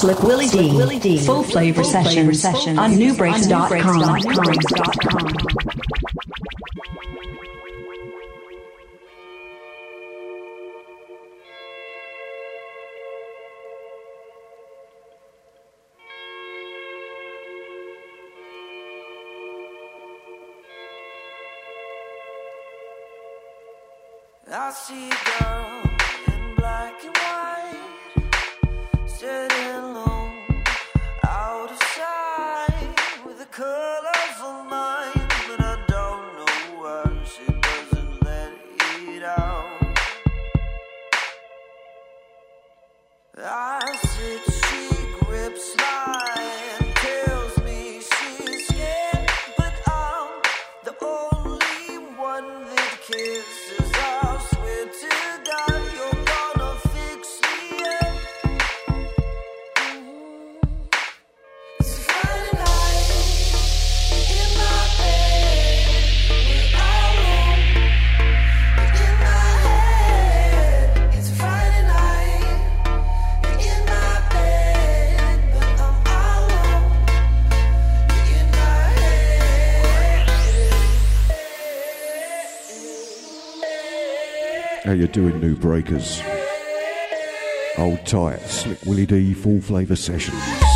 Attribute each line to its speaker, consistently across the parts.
Speaker 1: Slick Willy Dee. Full Flava session on nubreaks.com.
Speaker 2: Breakers. Old tight, Slick Willy Dee, full Flava sessions.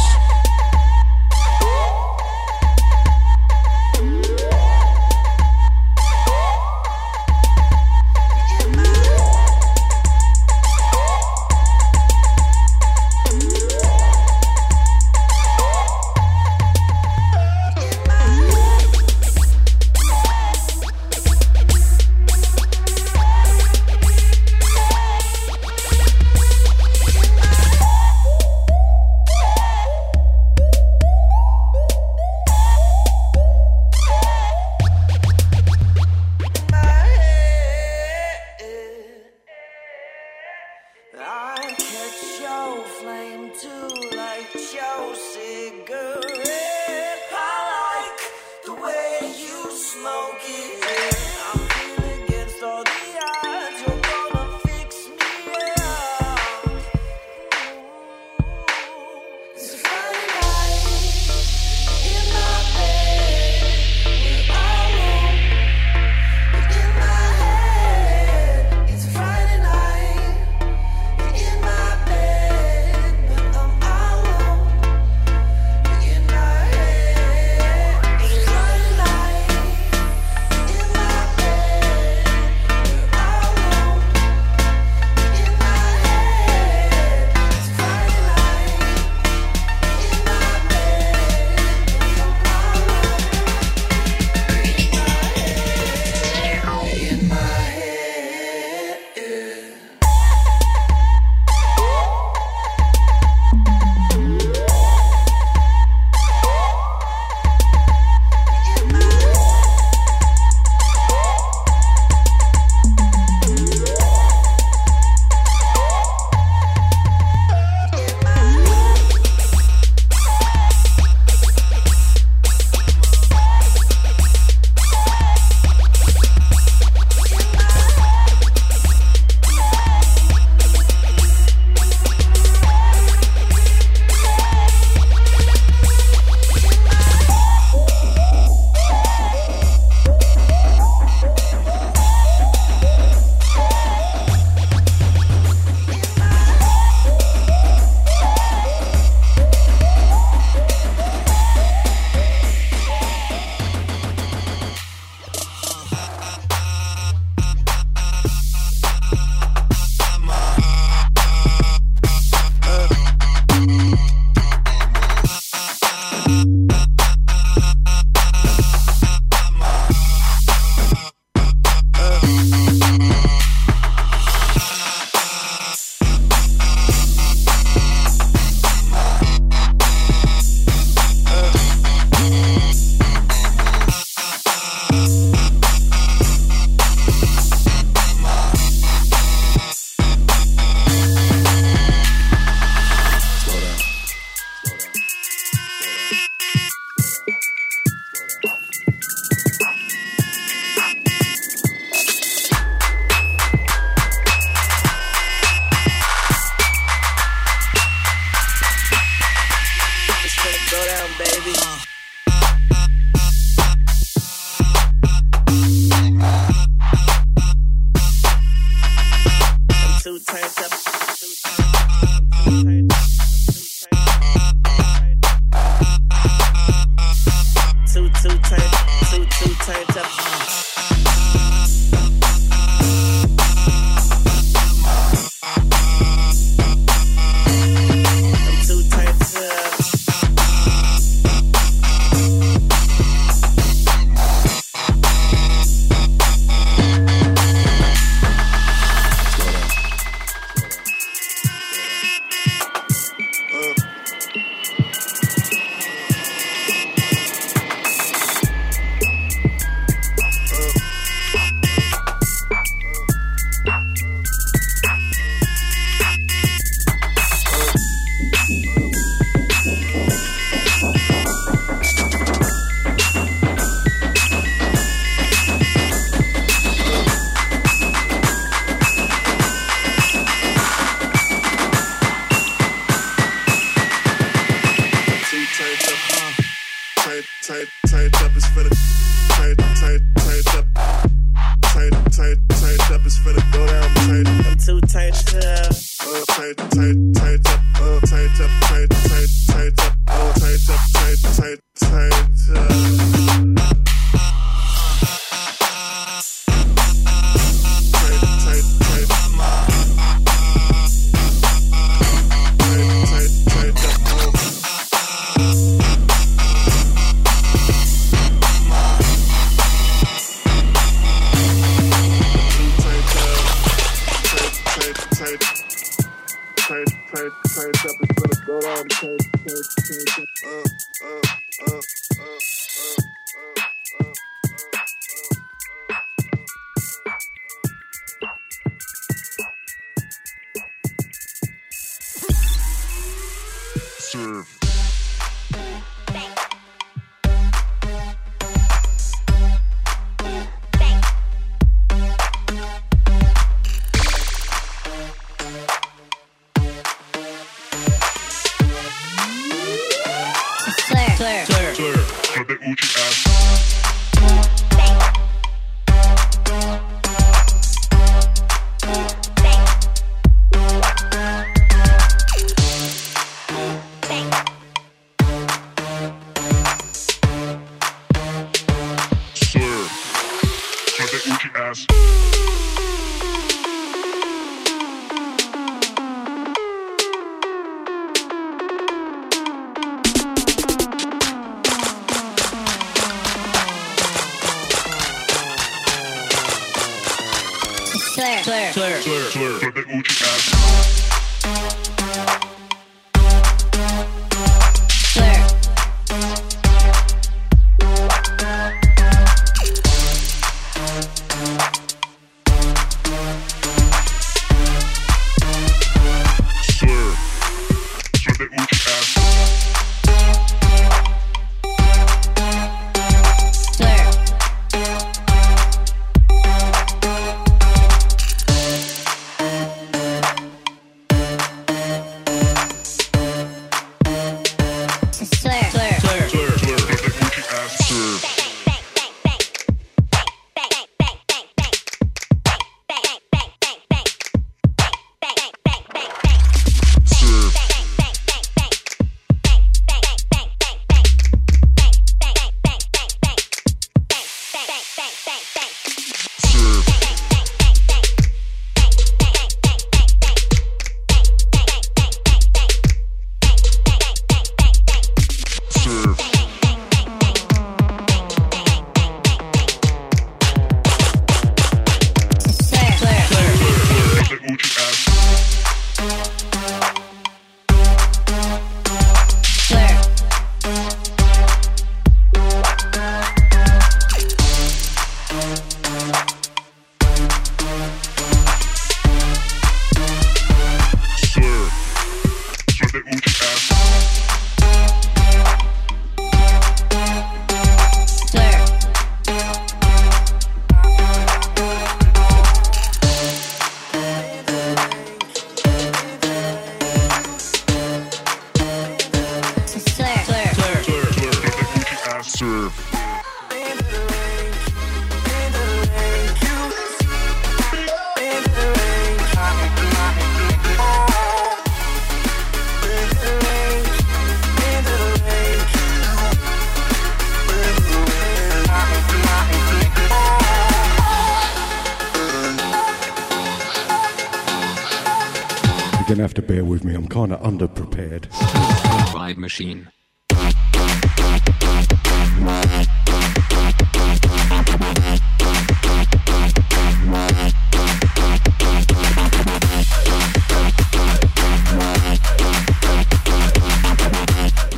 Speaker 3: machine.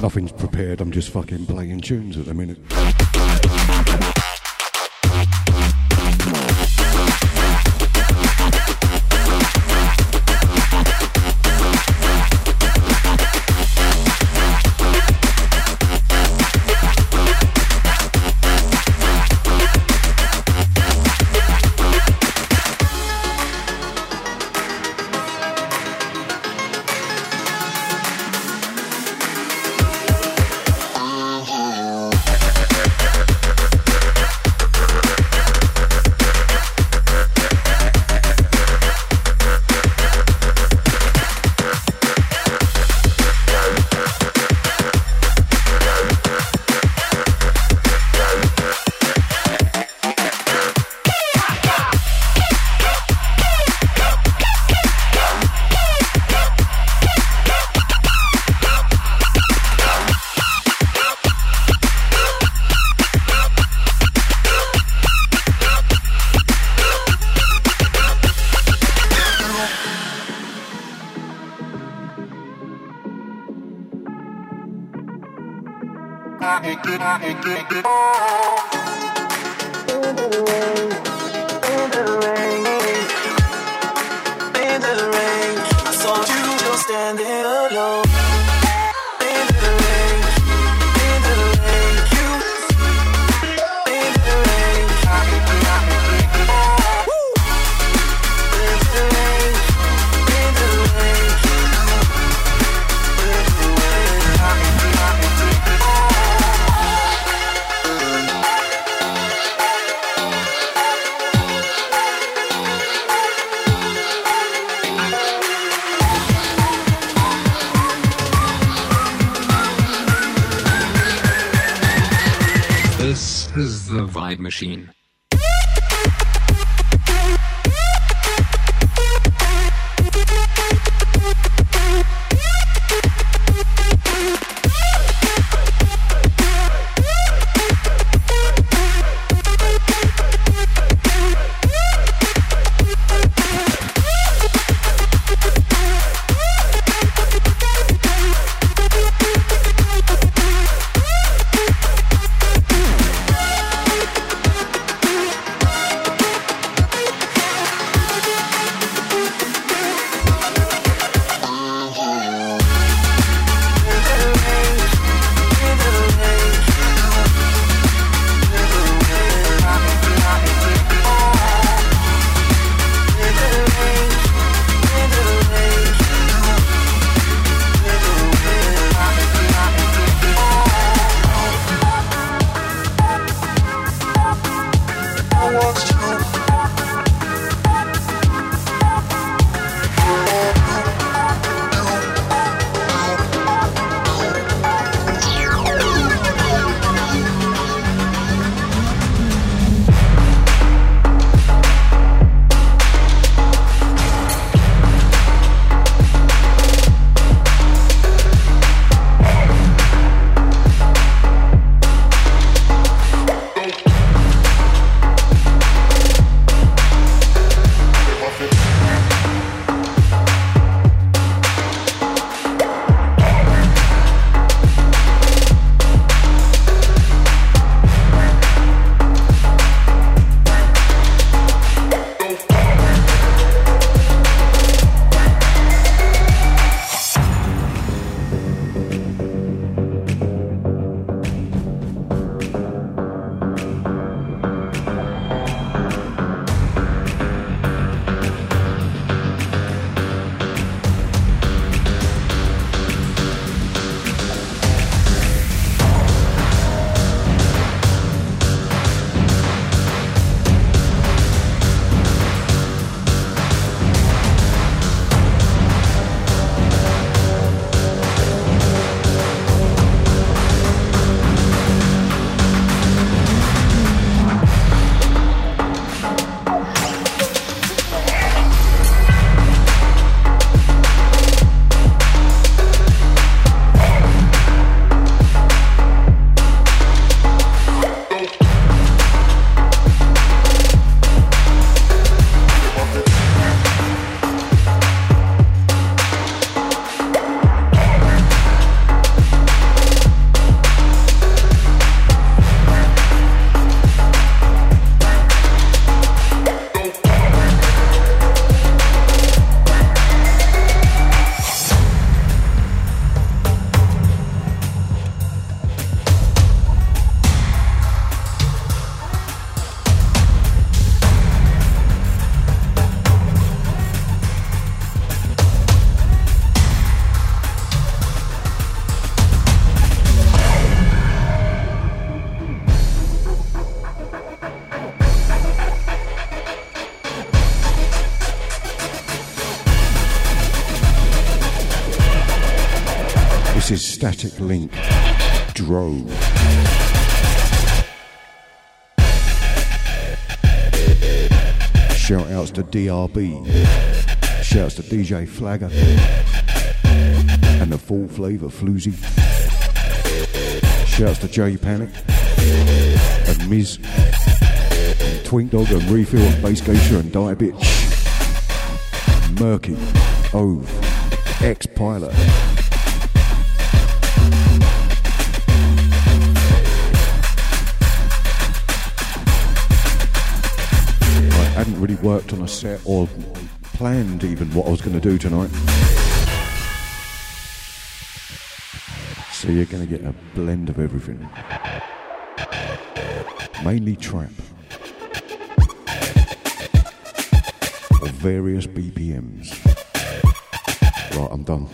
Speaker 2: Nothing's prepared, I'm just fucking playing tunes at the minute. Statik Link Drove. Shout outs to DRB. Shouts to DJ Flagger. And the full Flava Floozy. Shouts to J Panic. And Miz. And Twink Dog and Refill and Bass Geisha and Die Bitch. Murky. Oh. Ove. Ex Pilot. Worked on a set or planned even what I was going to do tonight. So you're going to get a blend of everything. Mainly trap. Of various BPMs. Right, I'm done.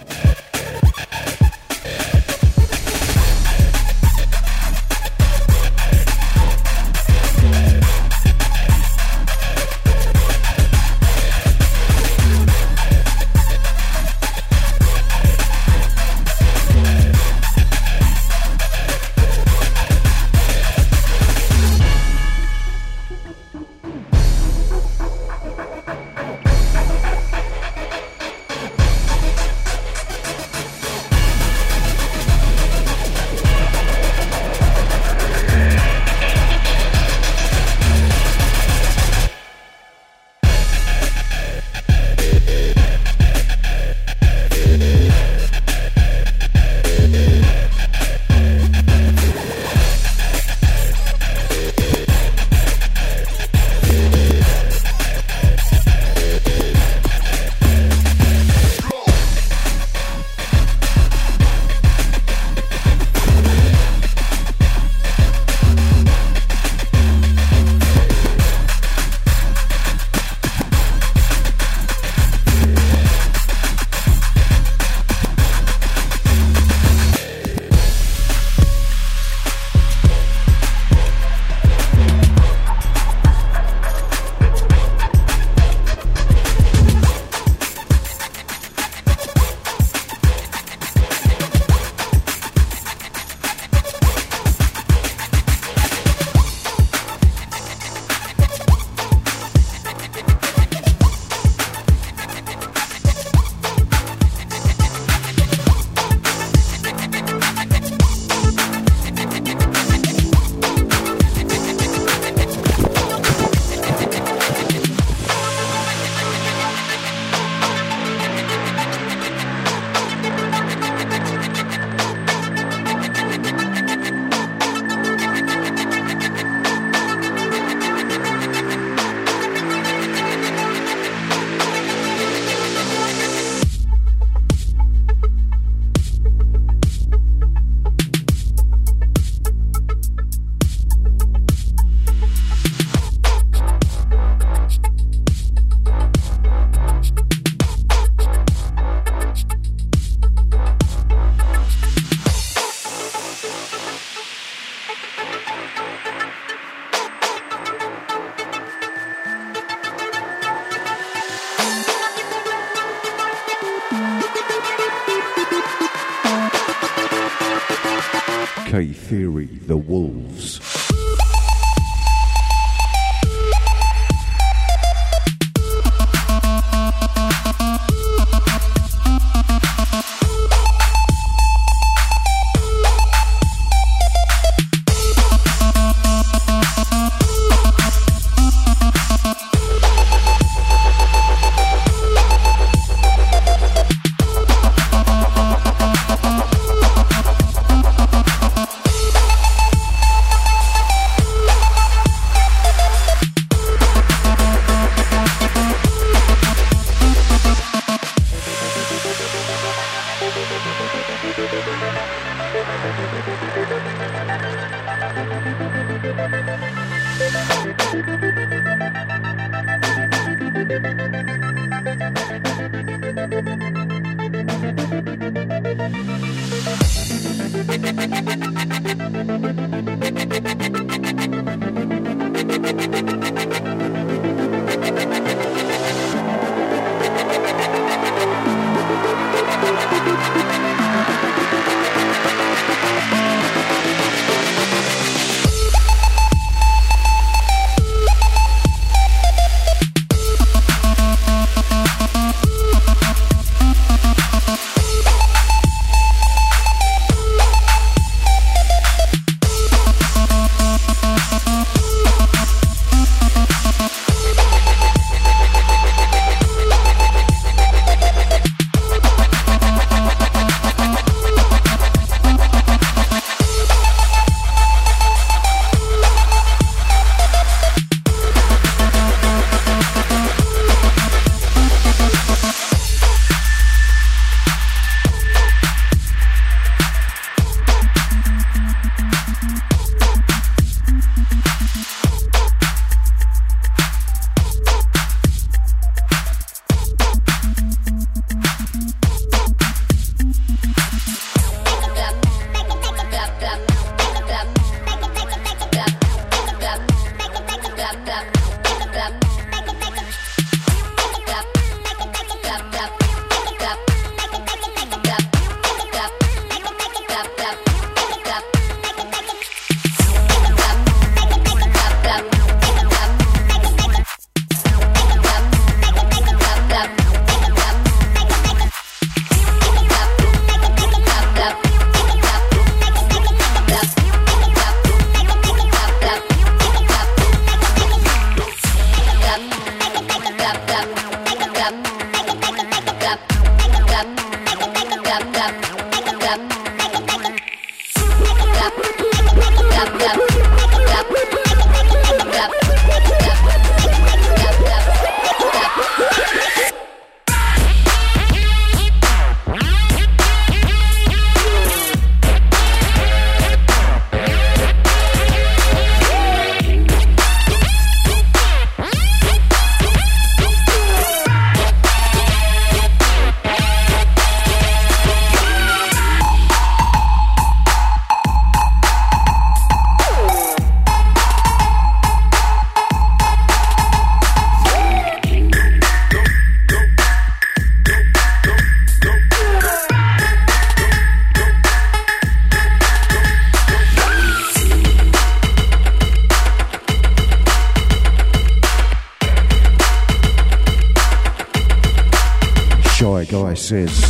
Speaker 4: since.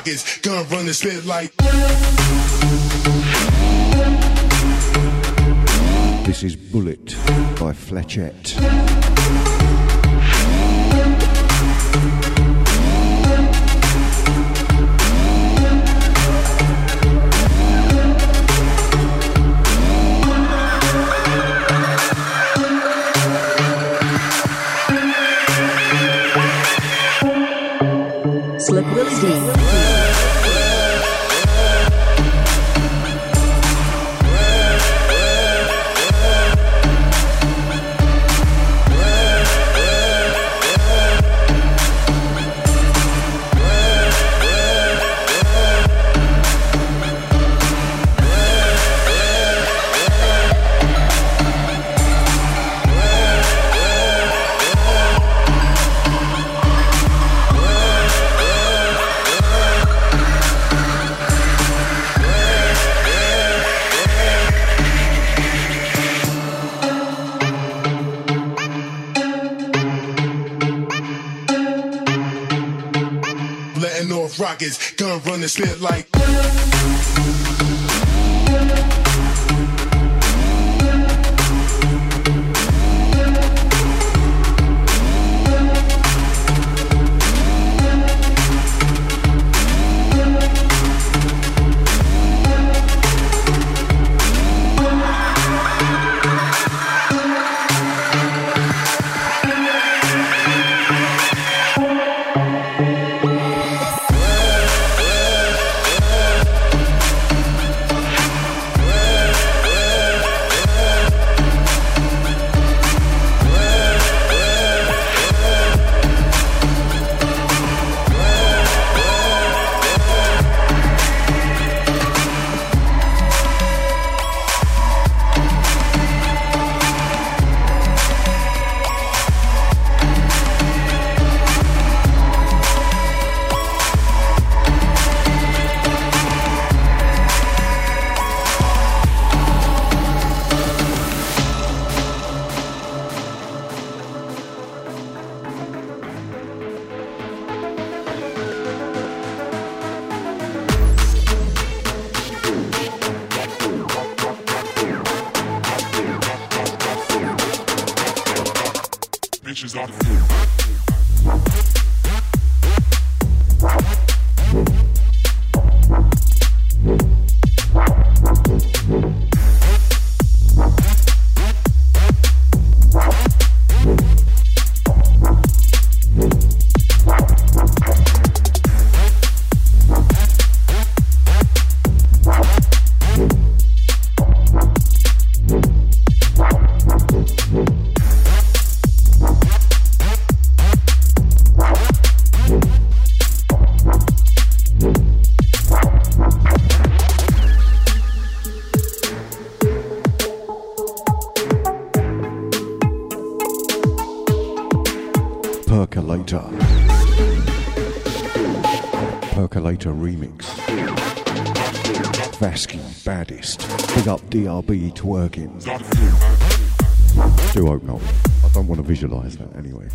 Speaker 4: pockets. Gun running, spit like.
Speaker 2: This is Bullet by
Speaker 4: Flechette. gun running, spit like
Speaker 2: DRB twerking. Do hope not. I don't want to visualise that anyway.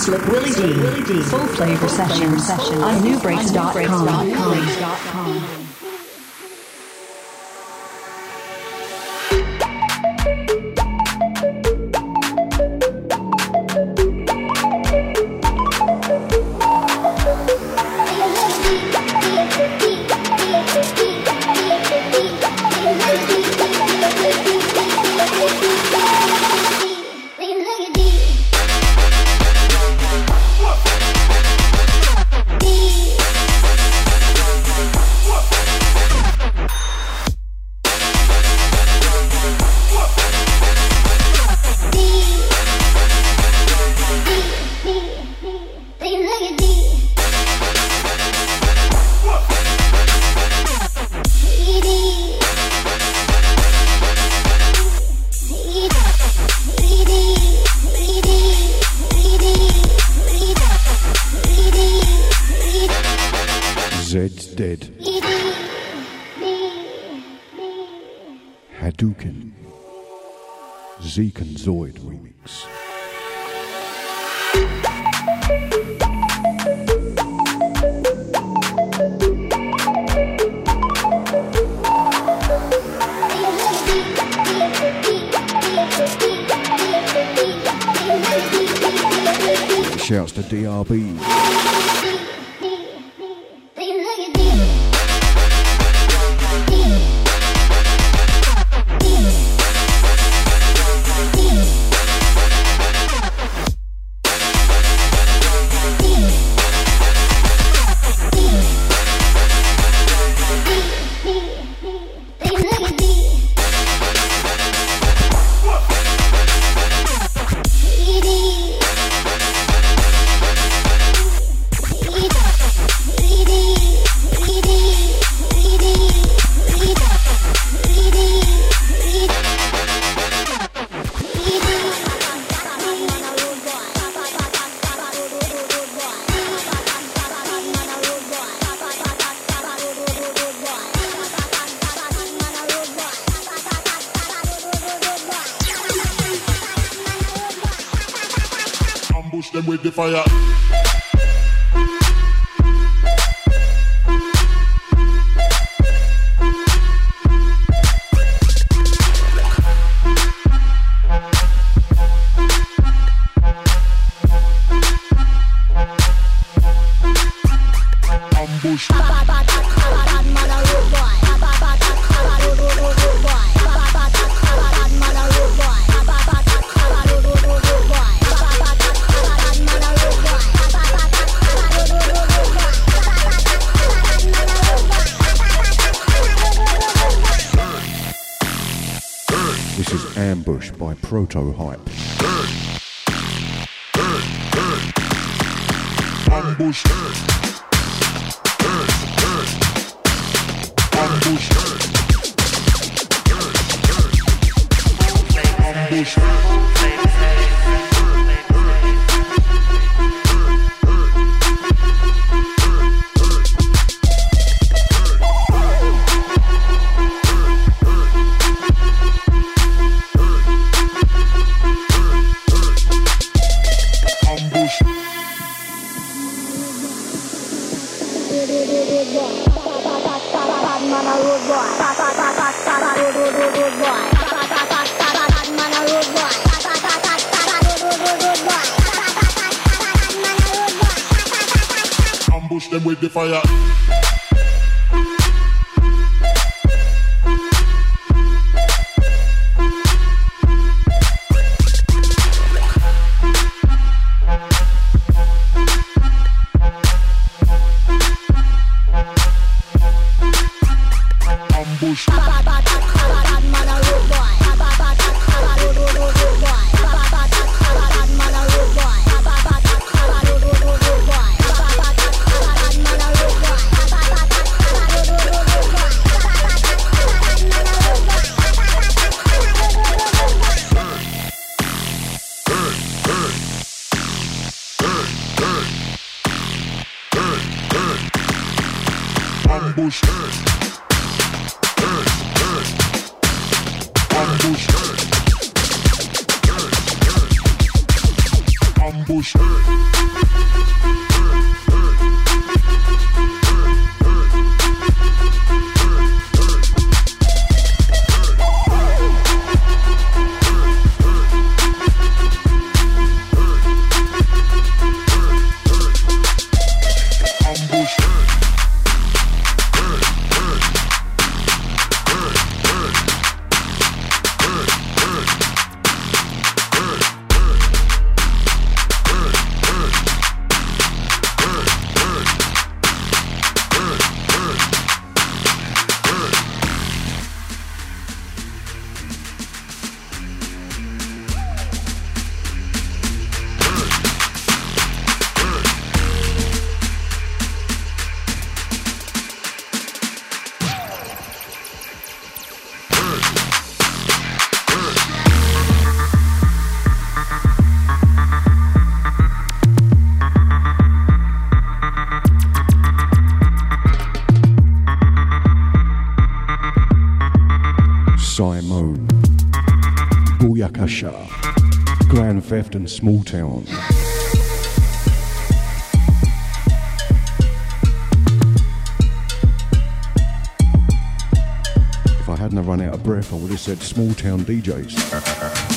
Speaker 2: Slick
Speaker 5: Willy Dee. Full Flava session on
Speaker 6: nubreaks.com. auto hype.
Speaker 2: bucho. Smalltown. If I hadn't have run out of breath, I would have said Smalltown DJs.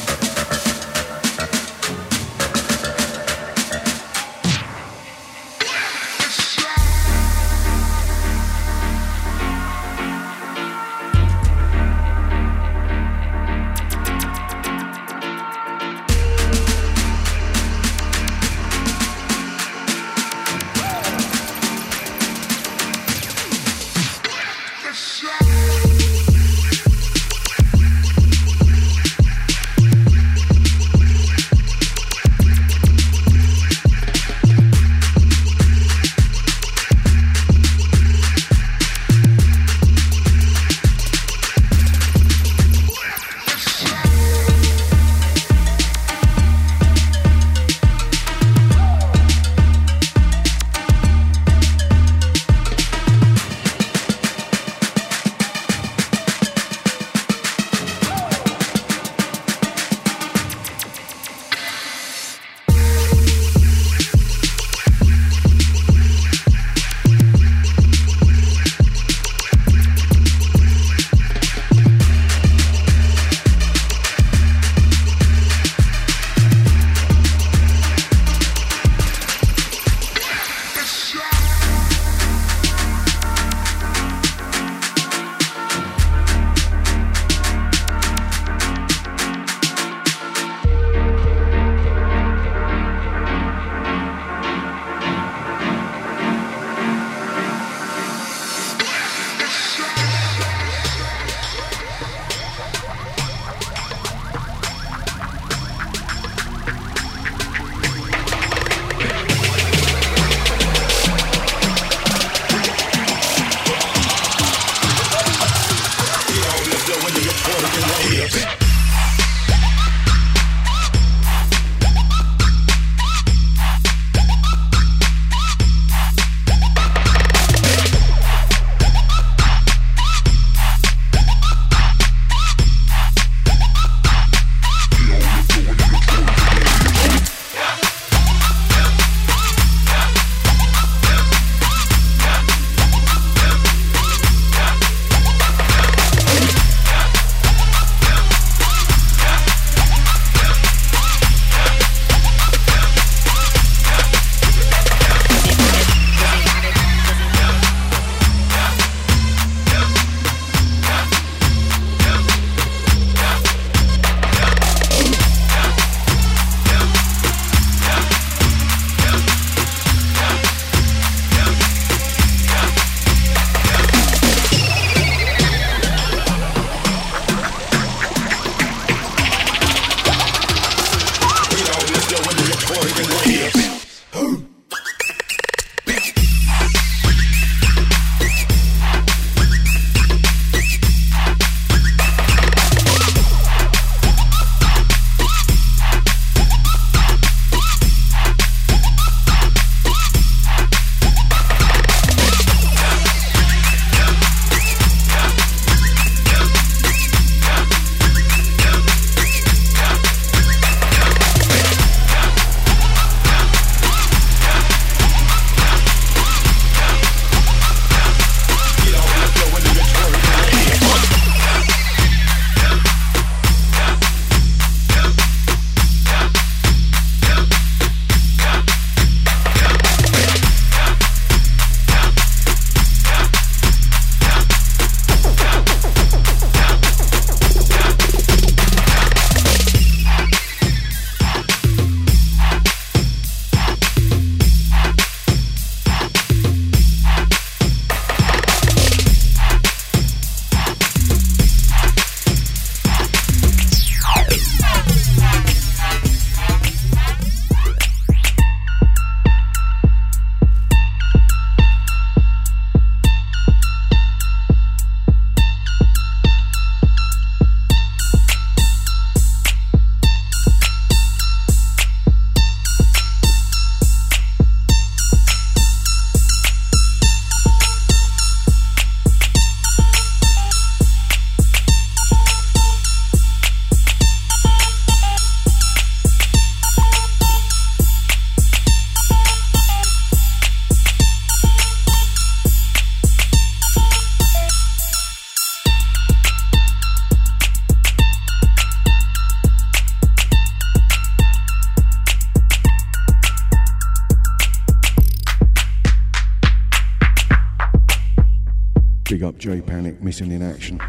Speaker 2: J Panic, missing in action.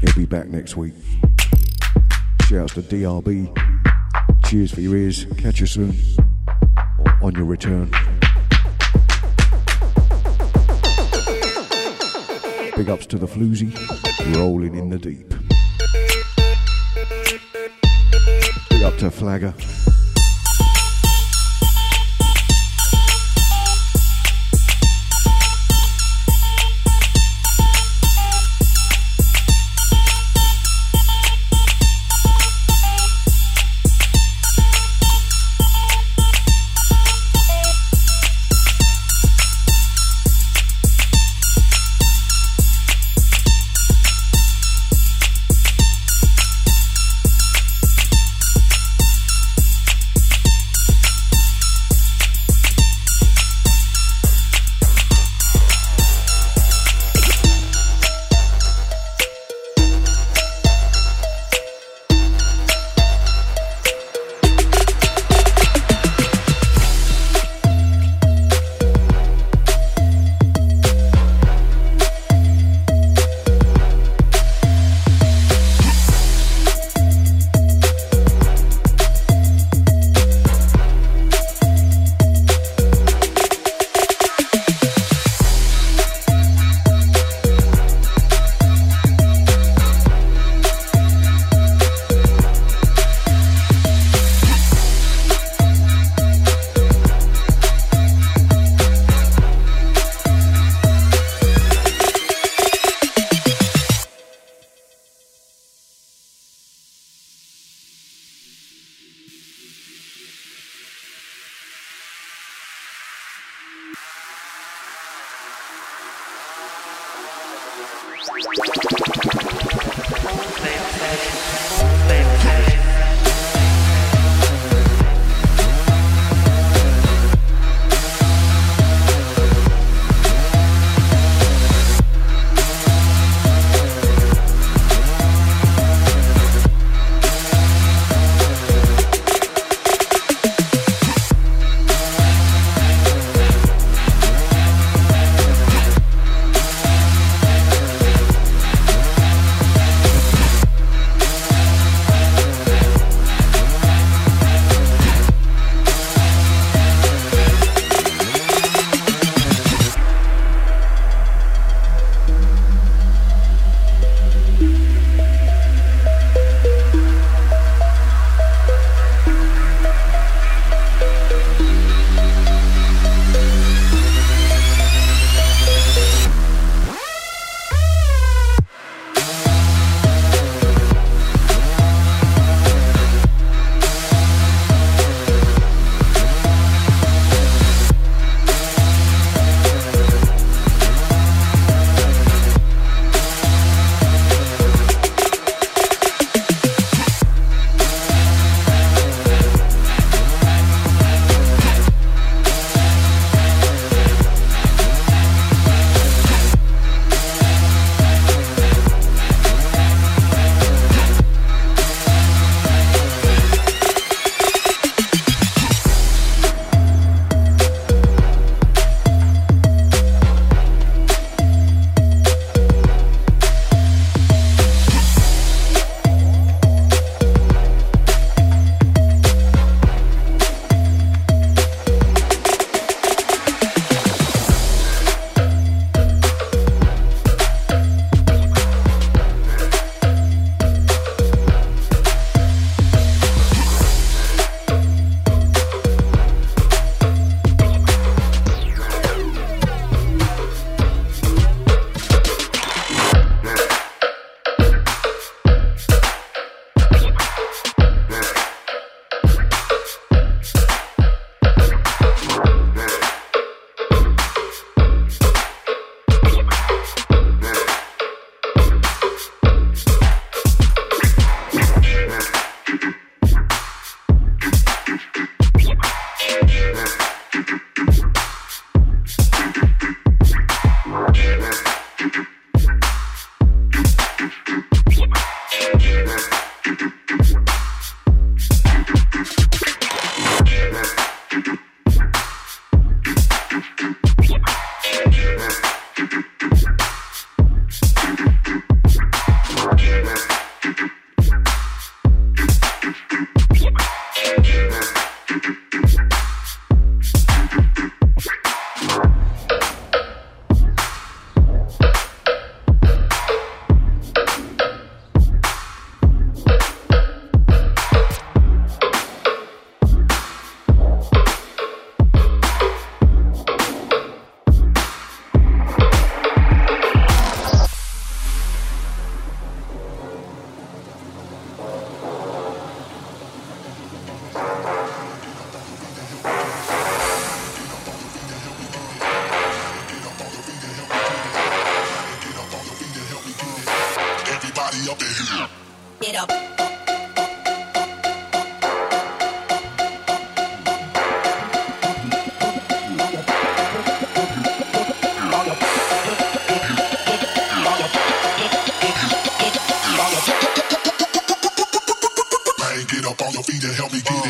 Speaker 2: He'll be back next week. Shouts to DRB. Cheers for your ears. Catch you soon.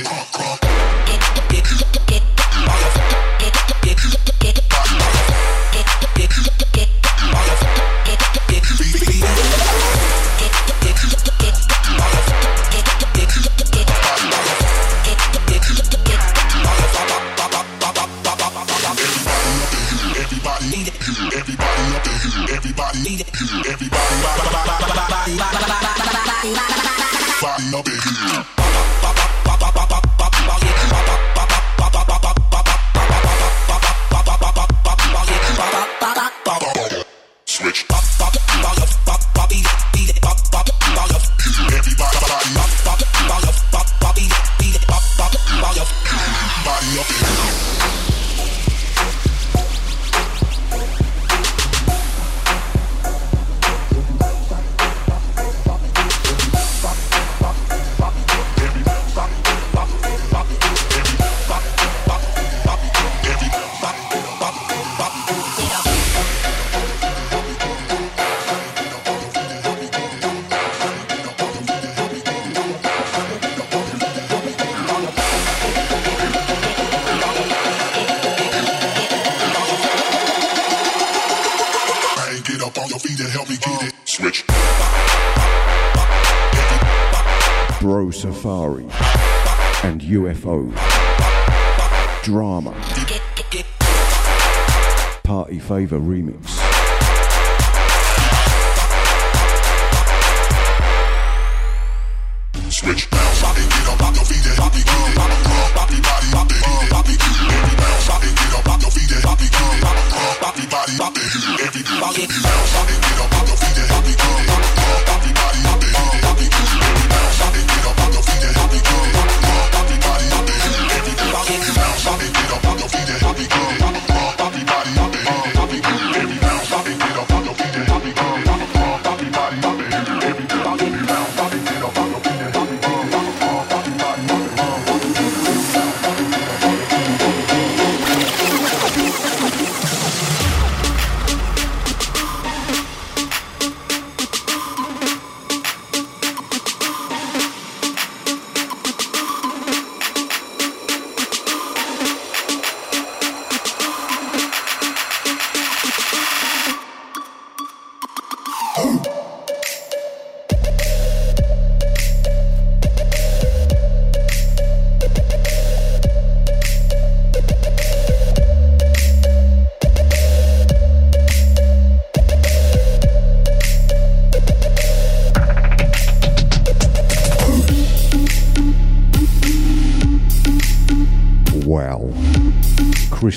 Speaker 2: rock, rock.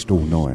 Speaker 2: doen nooit.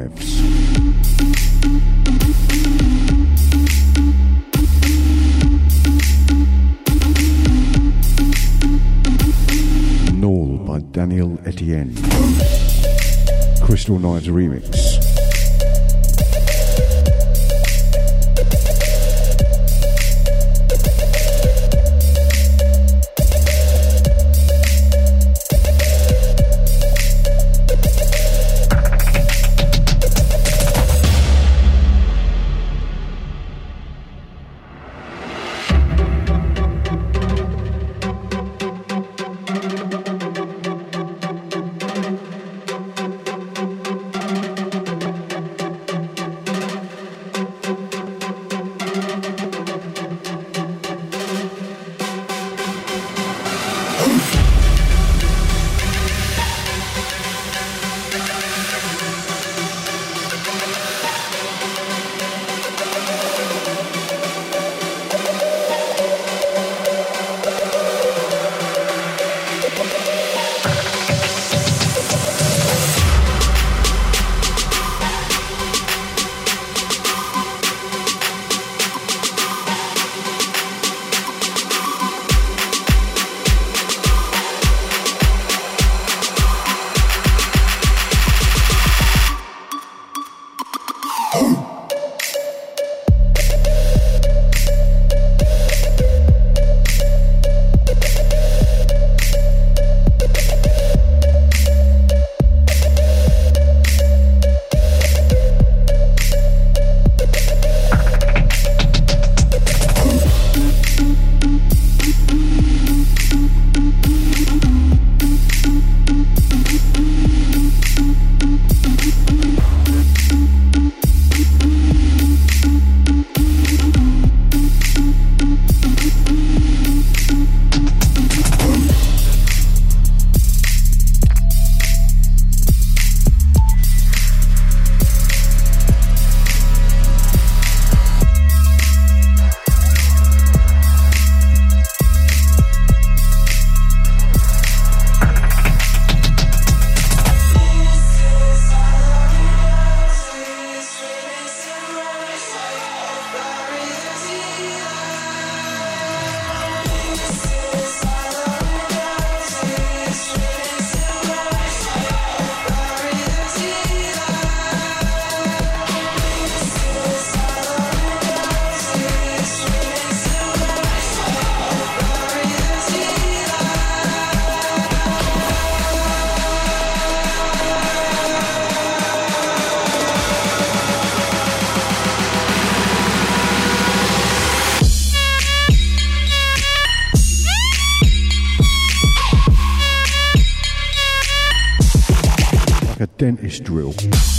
Speaker 7: Dentist drill.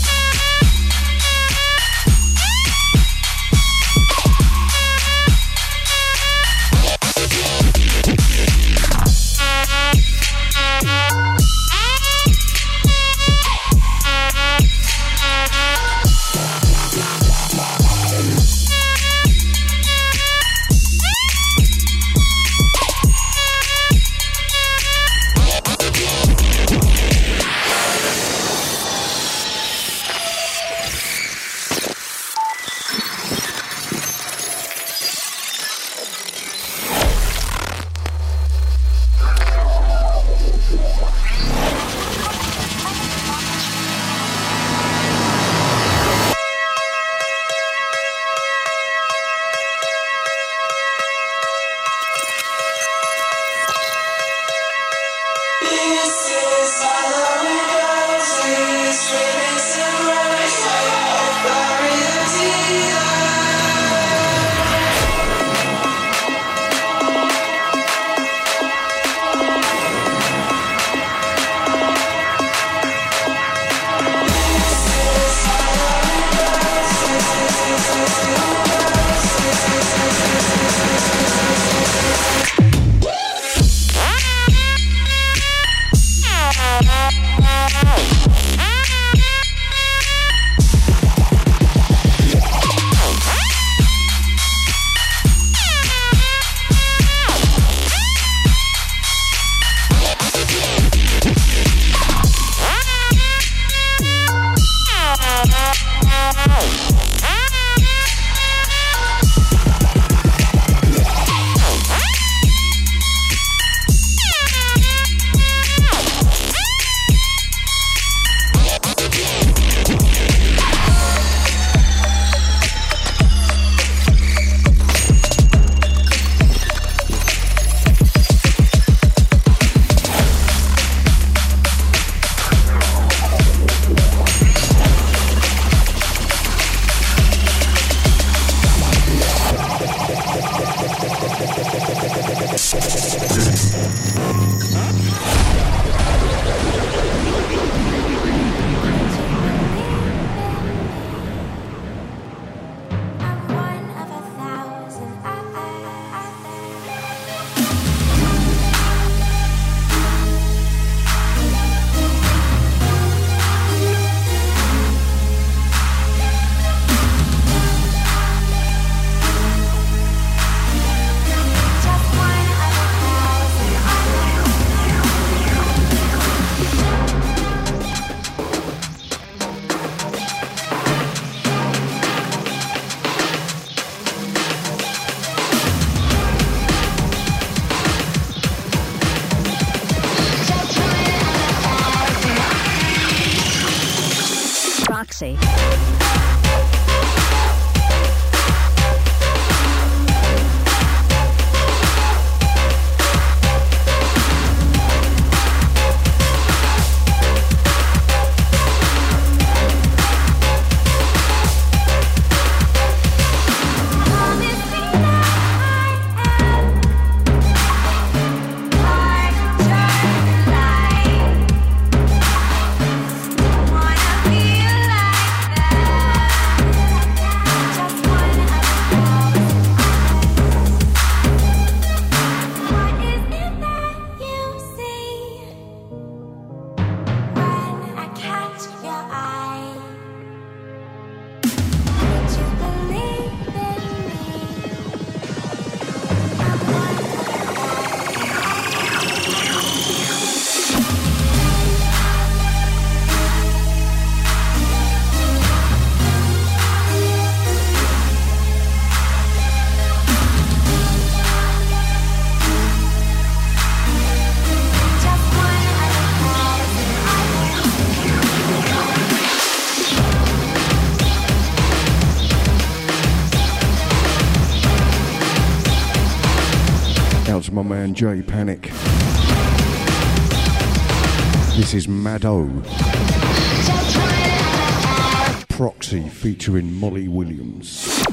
Speaker 2: Jay Panic. This is Madeaux. Proxy featuring Molly Williams.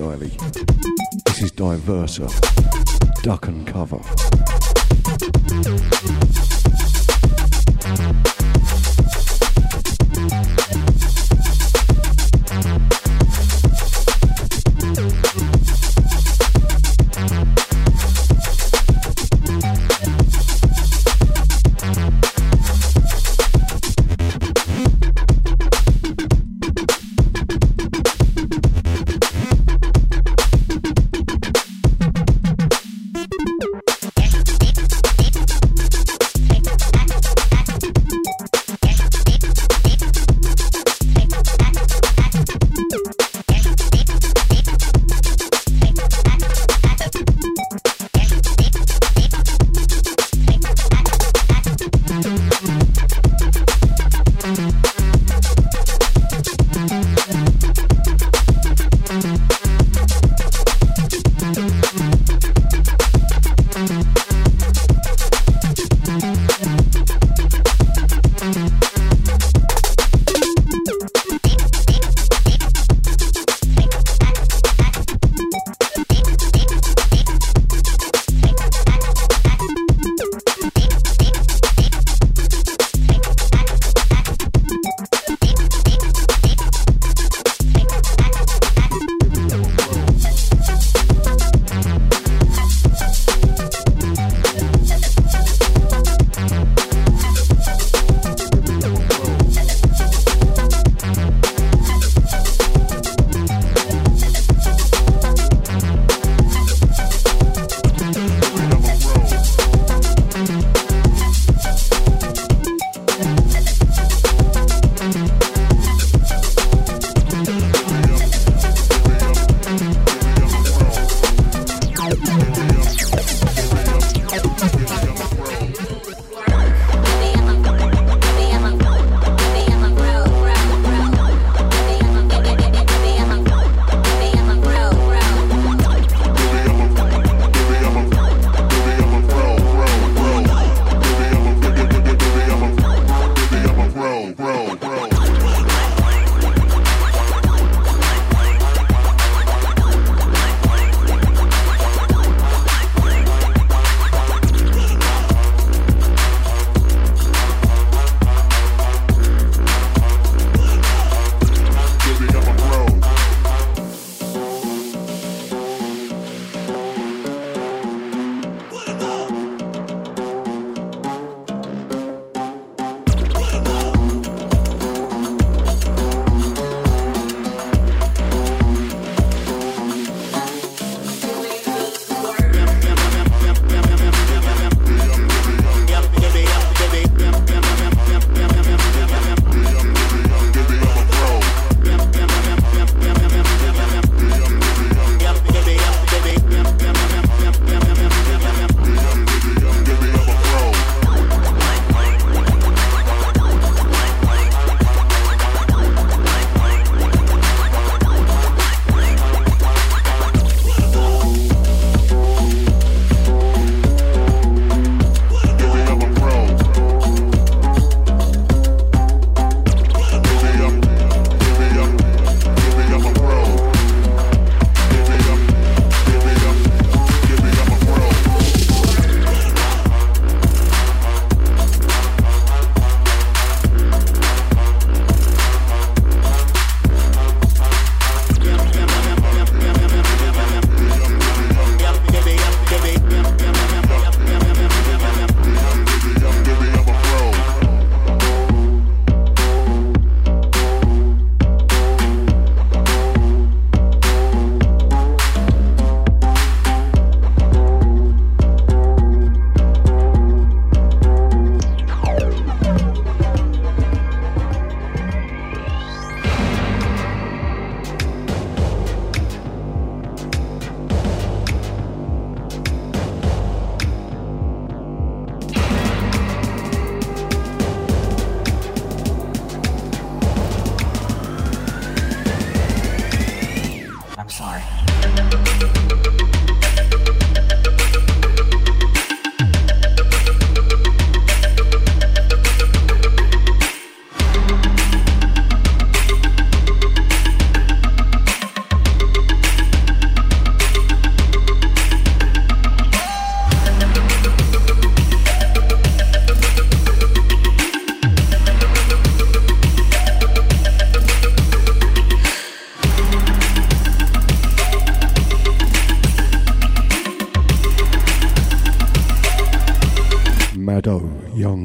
Speaker 2: Electro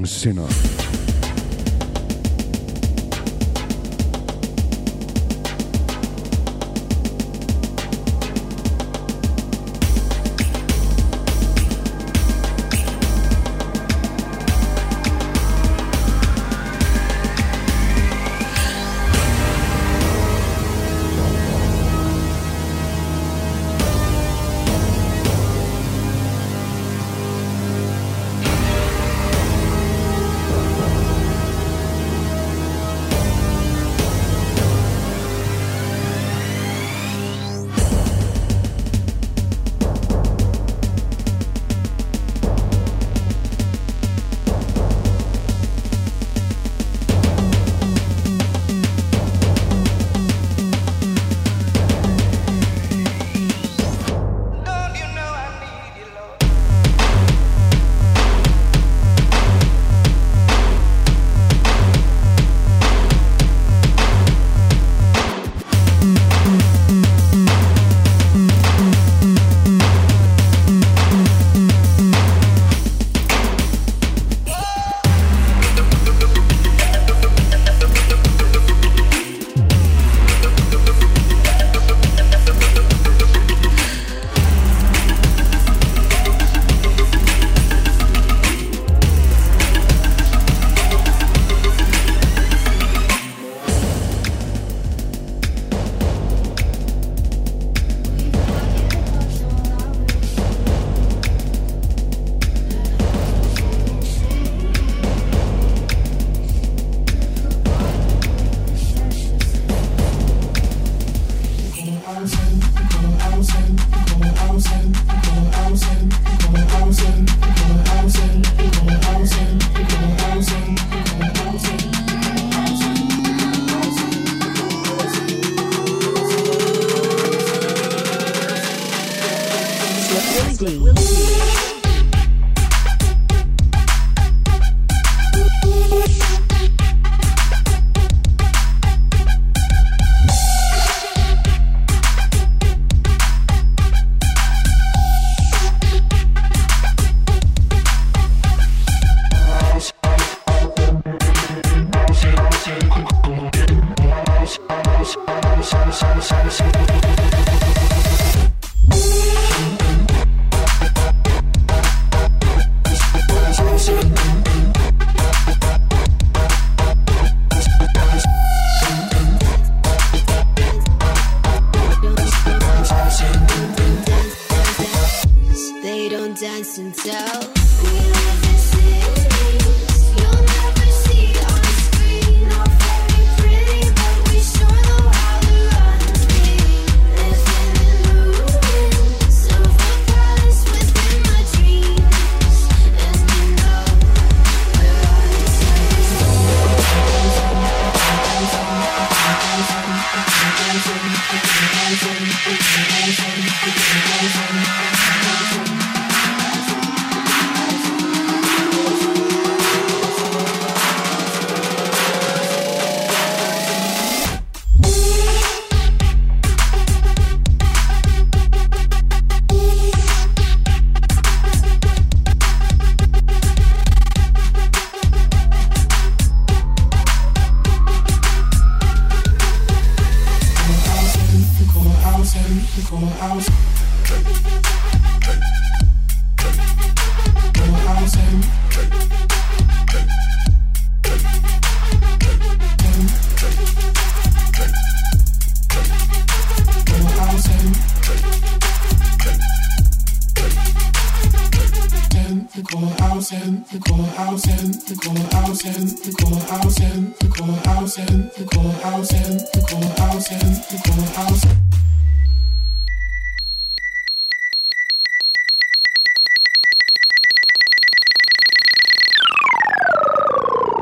Speaker 8: Sinner.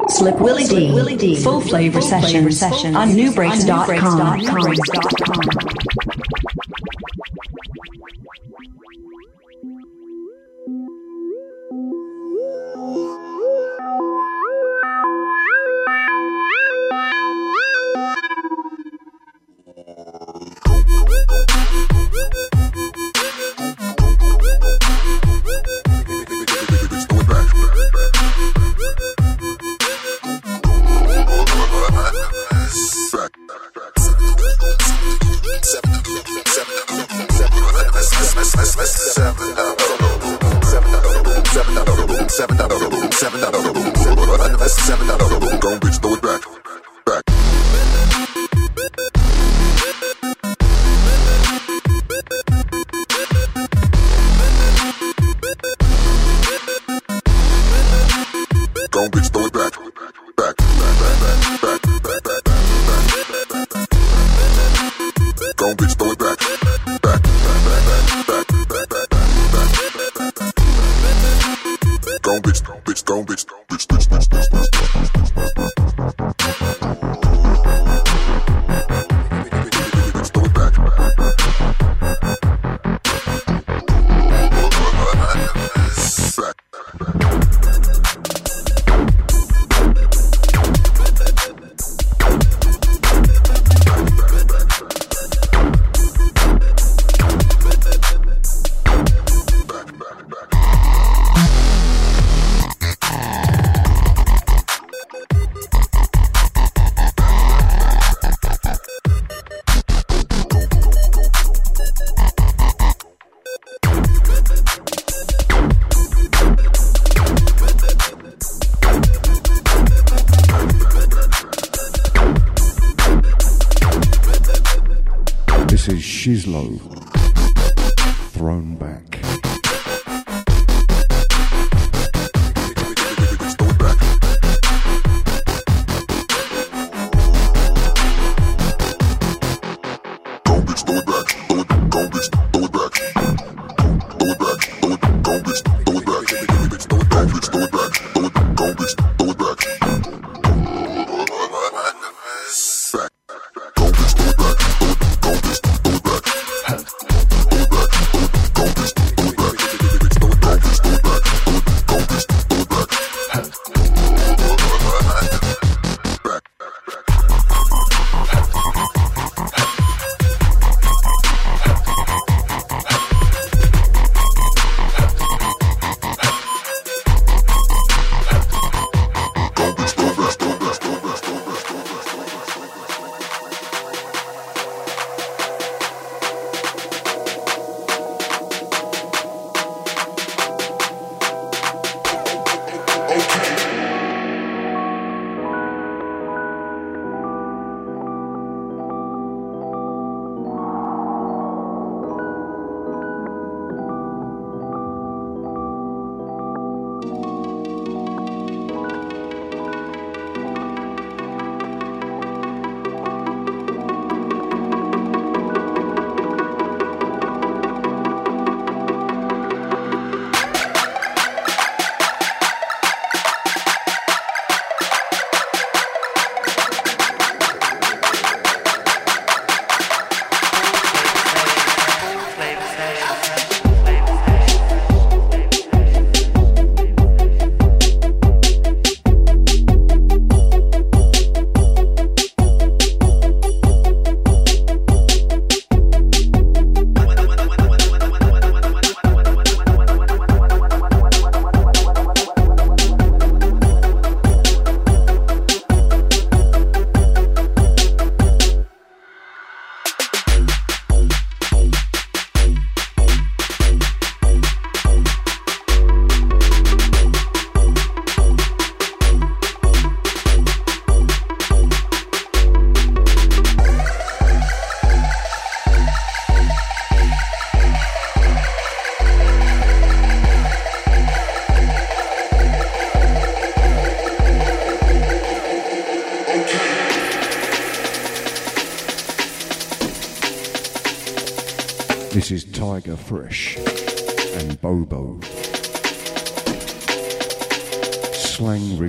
Speaker 5: Slick Willy Dee. Full Flava session session on
Speaker 2: nubreaks.com.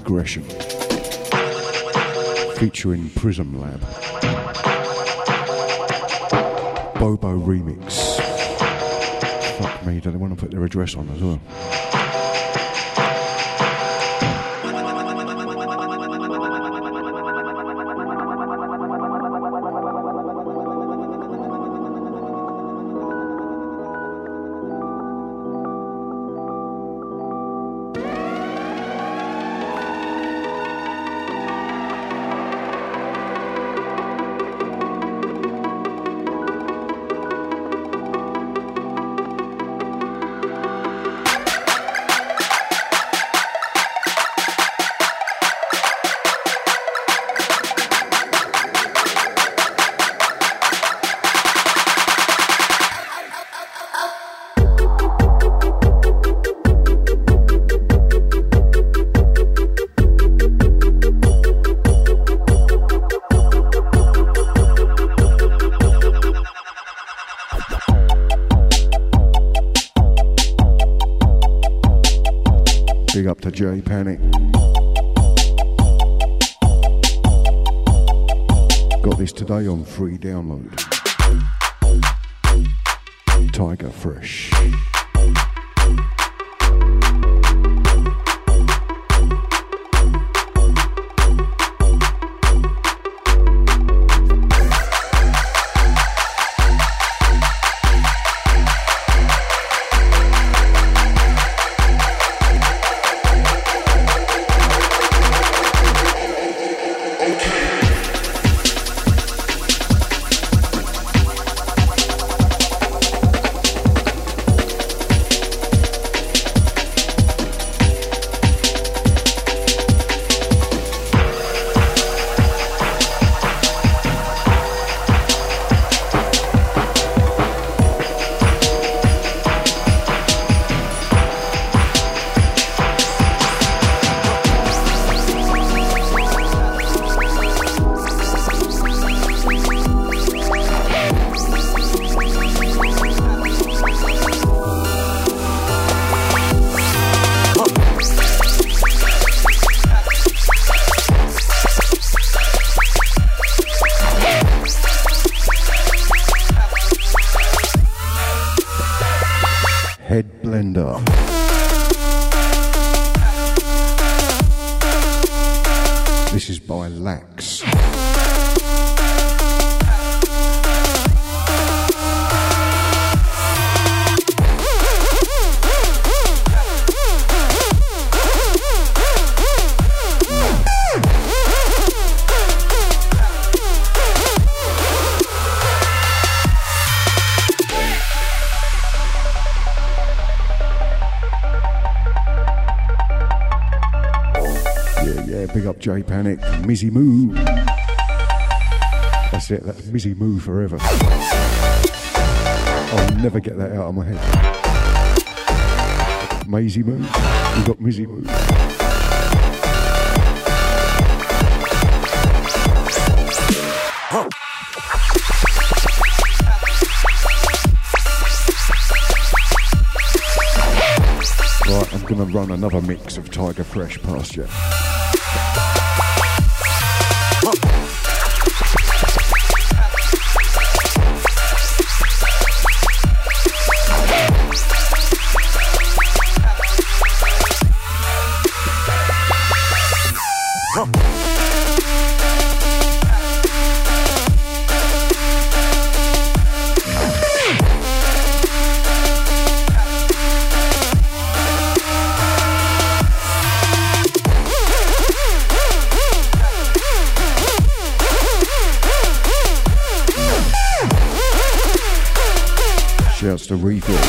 Speaker 2: Regression, featuring Prism Lab, BoeBoe Remix. Fuck me, do they want to put their address on as well? To J Panic. Panic, Mizzy Moo. That's it, that's Mizzy Moo forever. I'll never get that out of my head. Maisie Moo, you got Mizzy Moo. Right, I'm gonna run another mix of Tiger Fresh past you. Shouts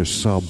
Speaker 2: your sub.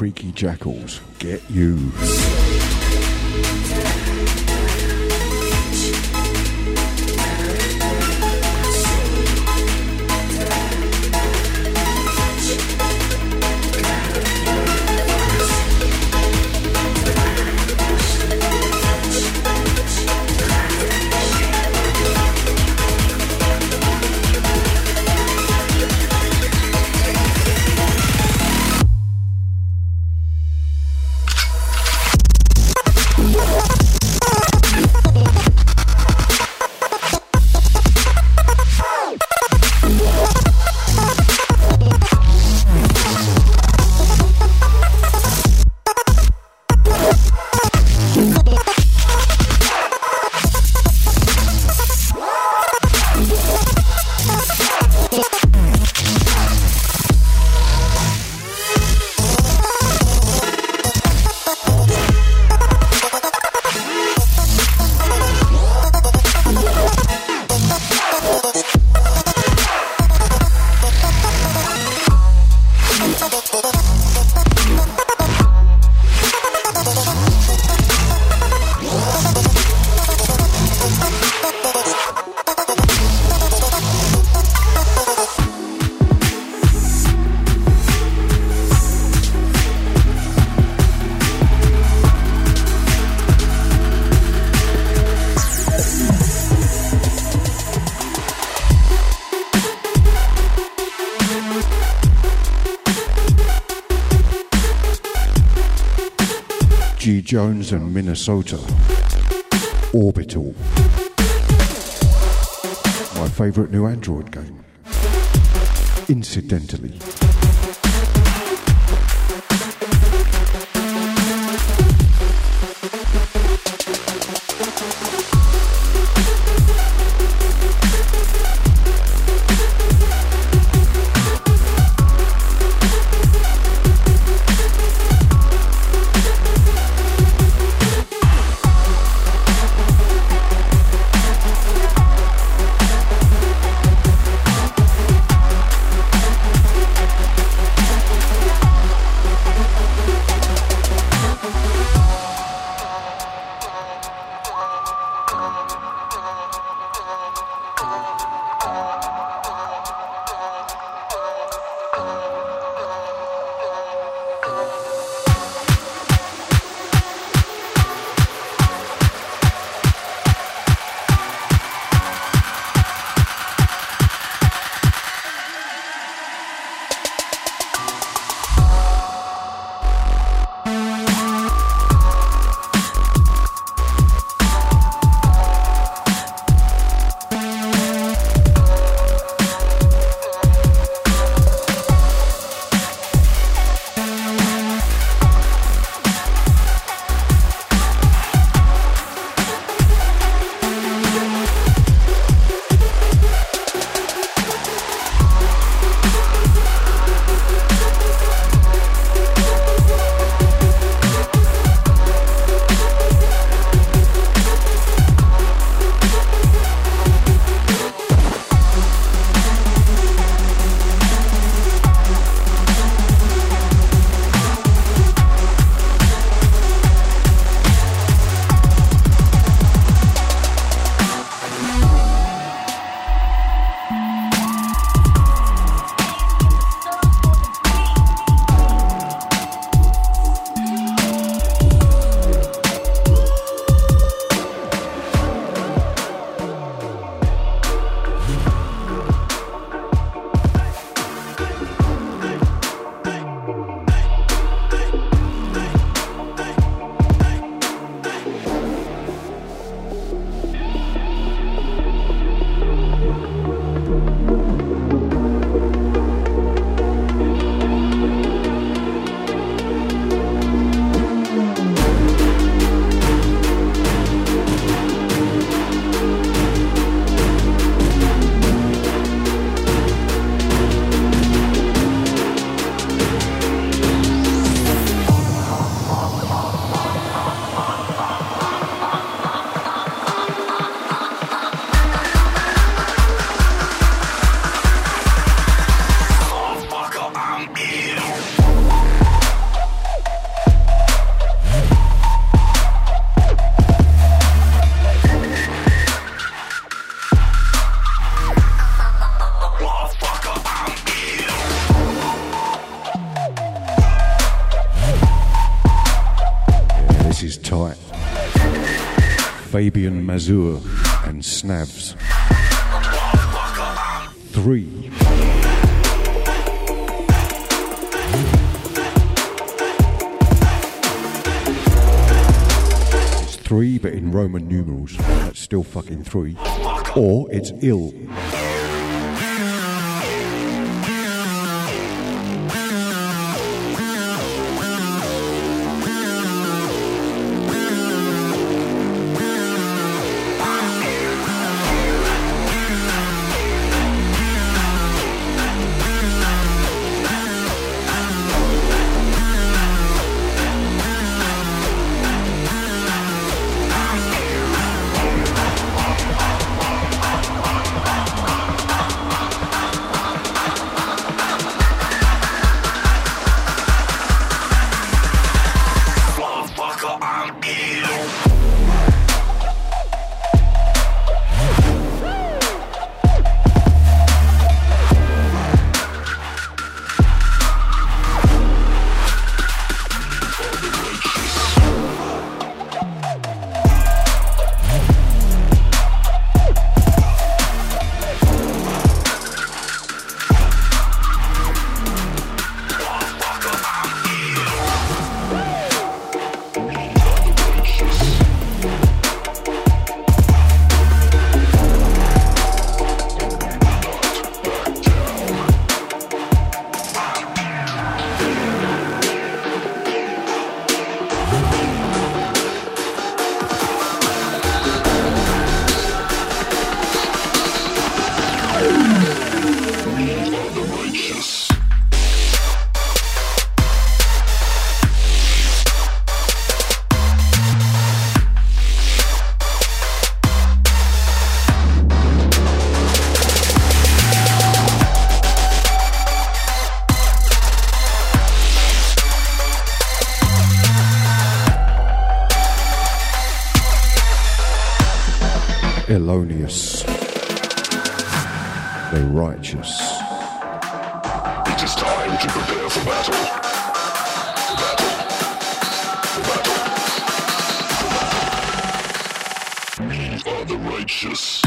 Speaker 2: Creaky Jackals, get you. Minnesota. Orbital. My favourite new Android game. Incidentally. Fabian Mazur and Snavs. Three. It's three, but in Roman numerals. That's still fucking three. Or it's ill. The righteous.
Speaker 9: It is time to prepare for battle. Battle. Battle. We are the righteous.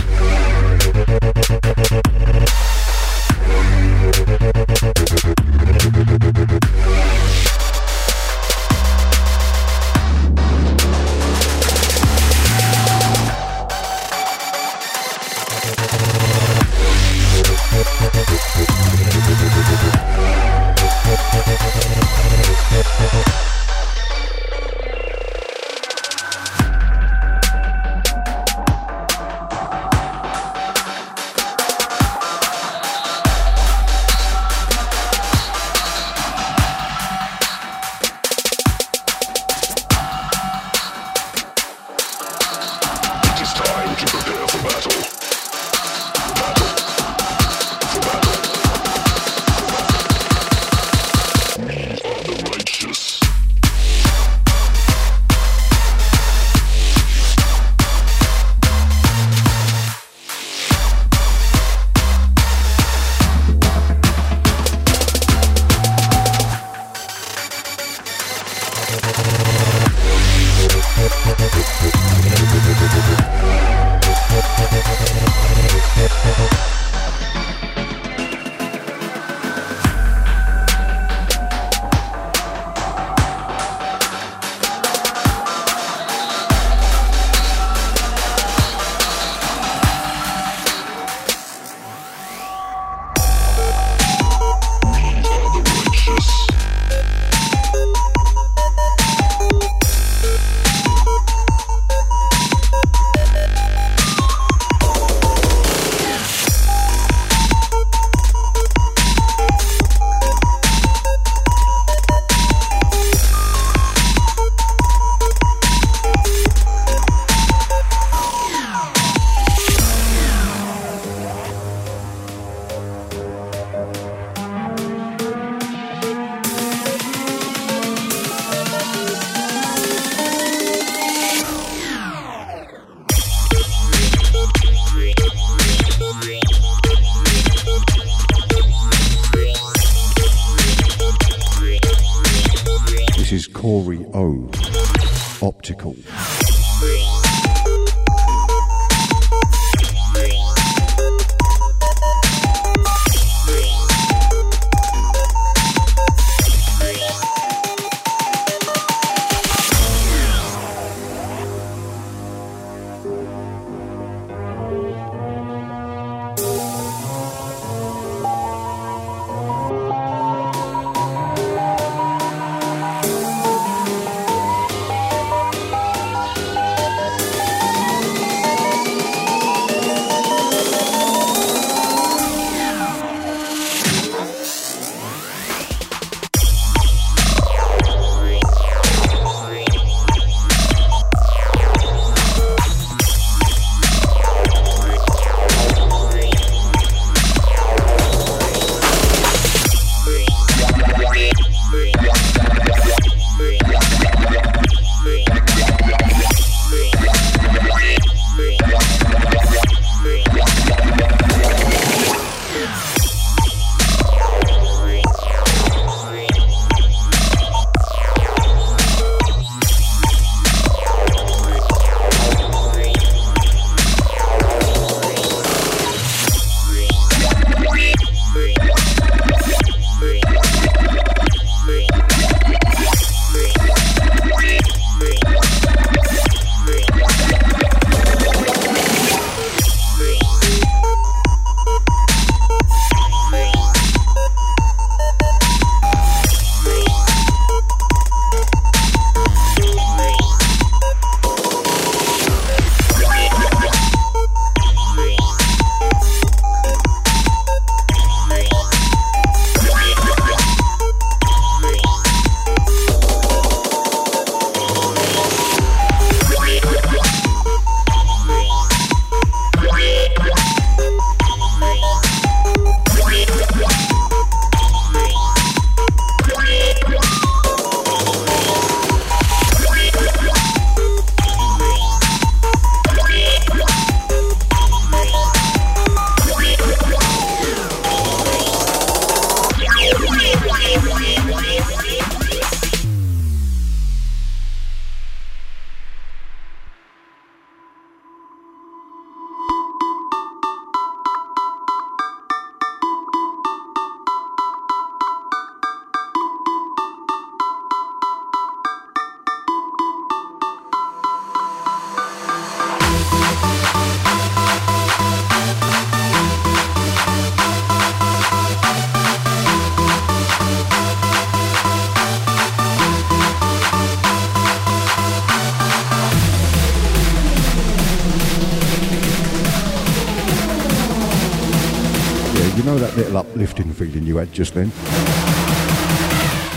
Speaker 2: Had just then?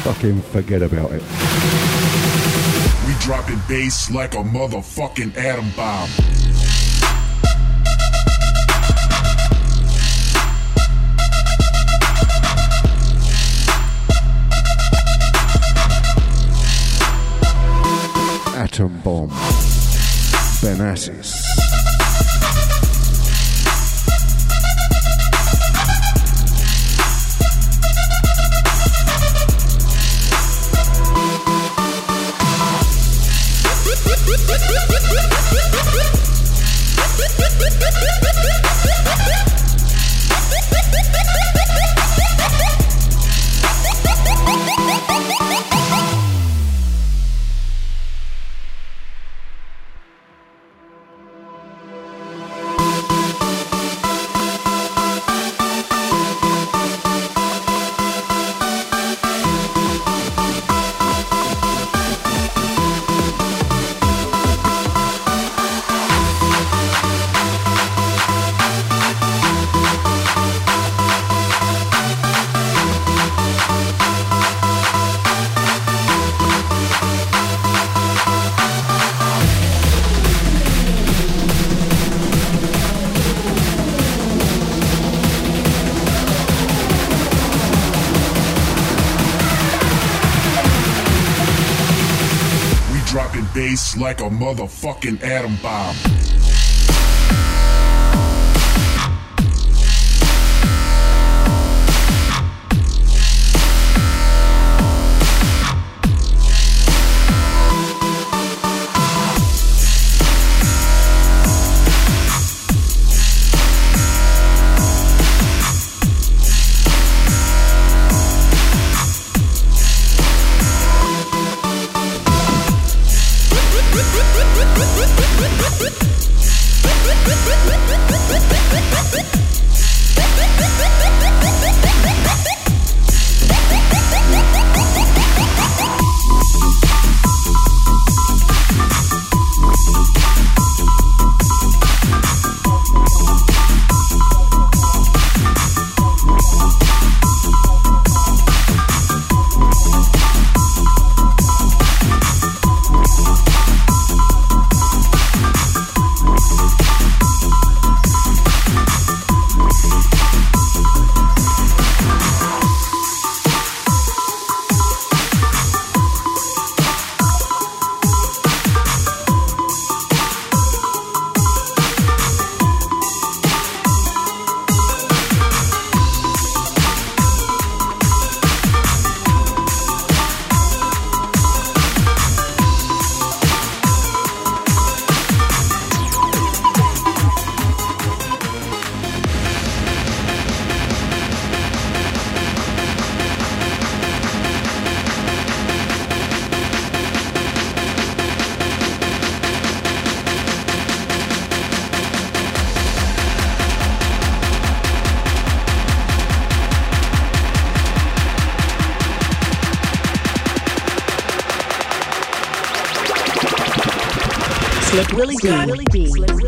Speaker 2: Fucking forget about it.
Speaker 9: We dropping bass like a motherfucking atom bomb.
Speaker 2: Atom Bomb.
Speaker 9: Benasis. Motherfucking atom bomb.
Speaker 2: Willy Dee. Willy Dee.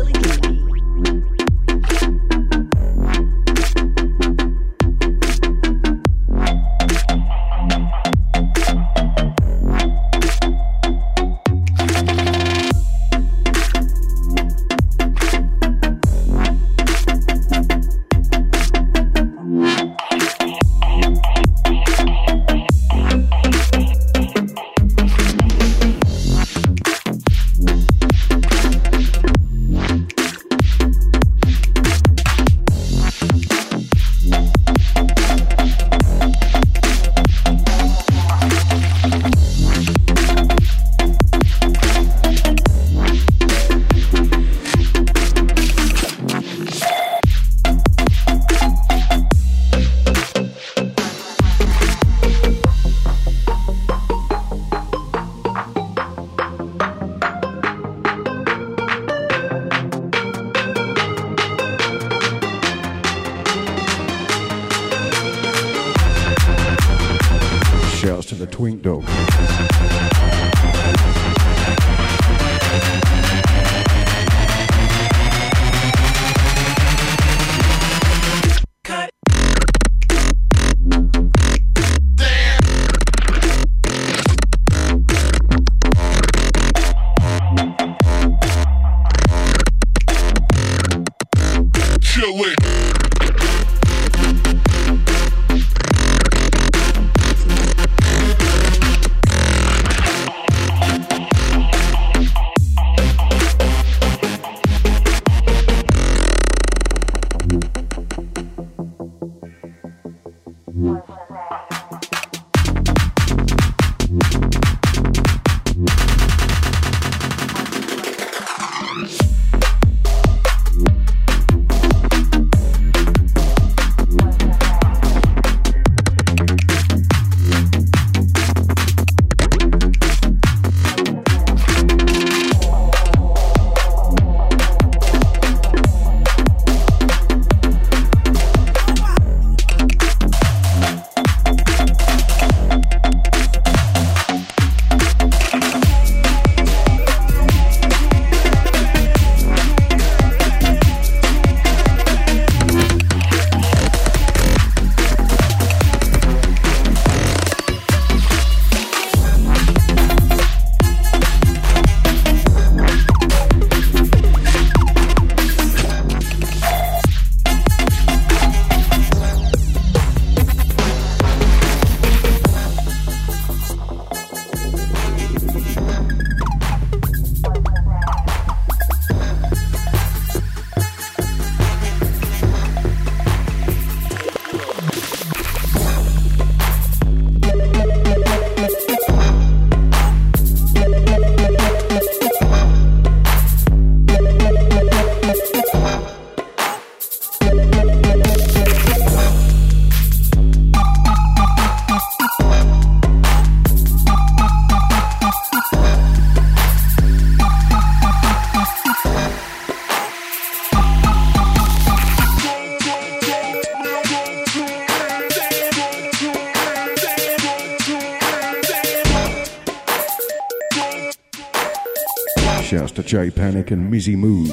Speaker 2: J Panic and Mizzy Moo.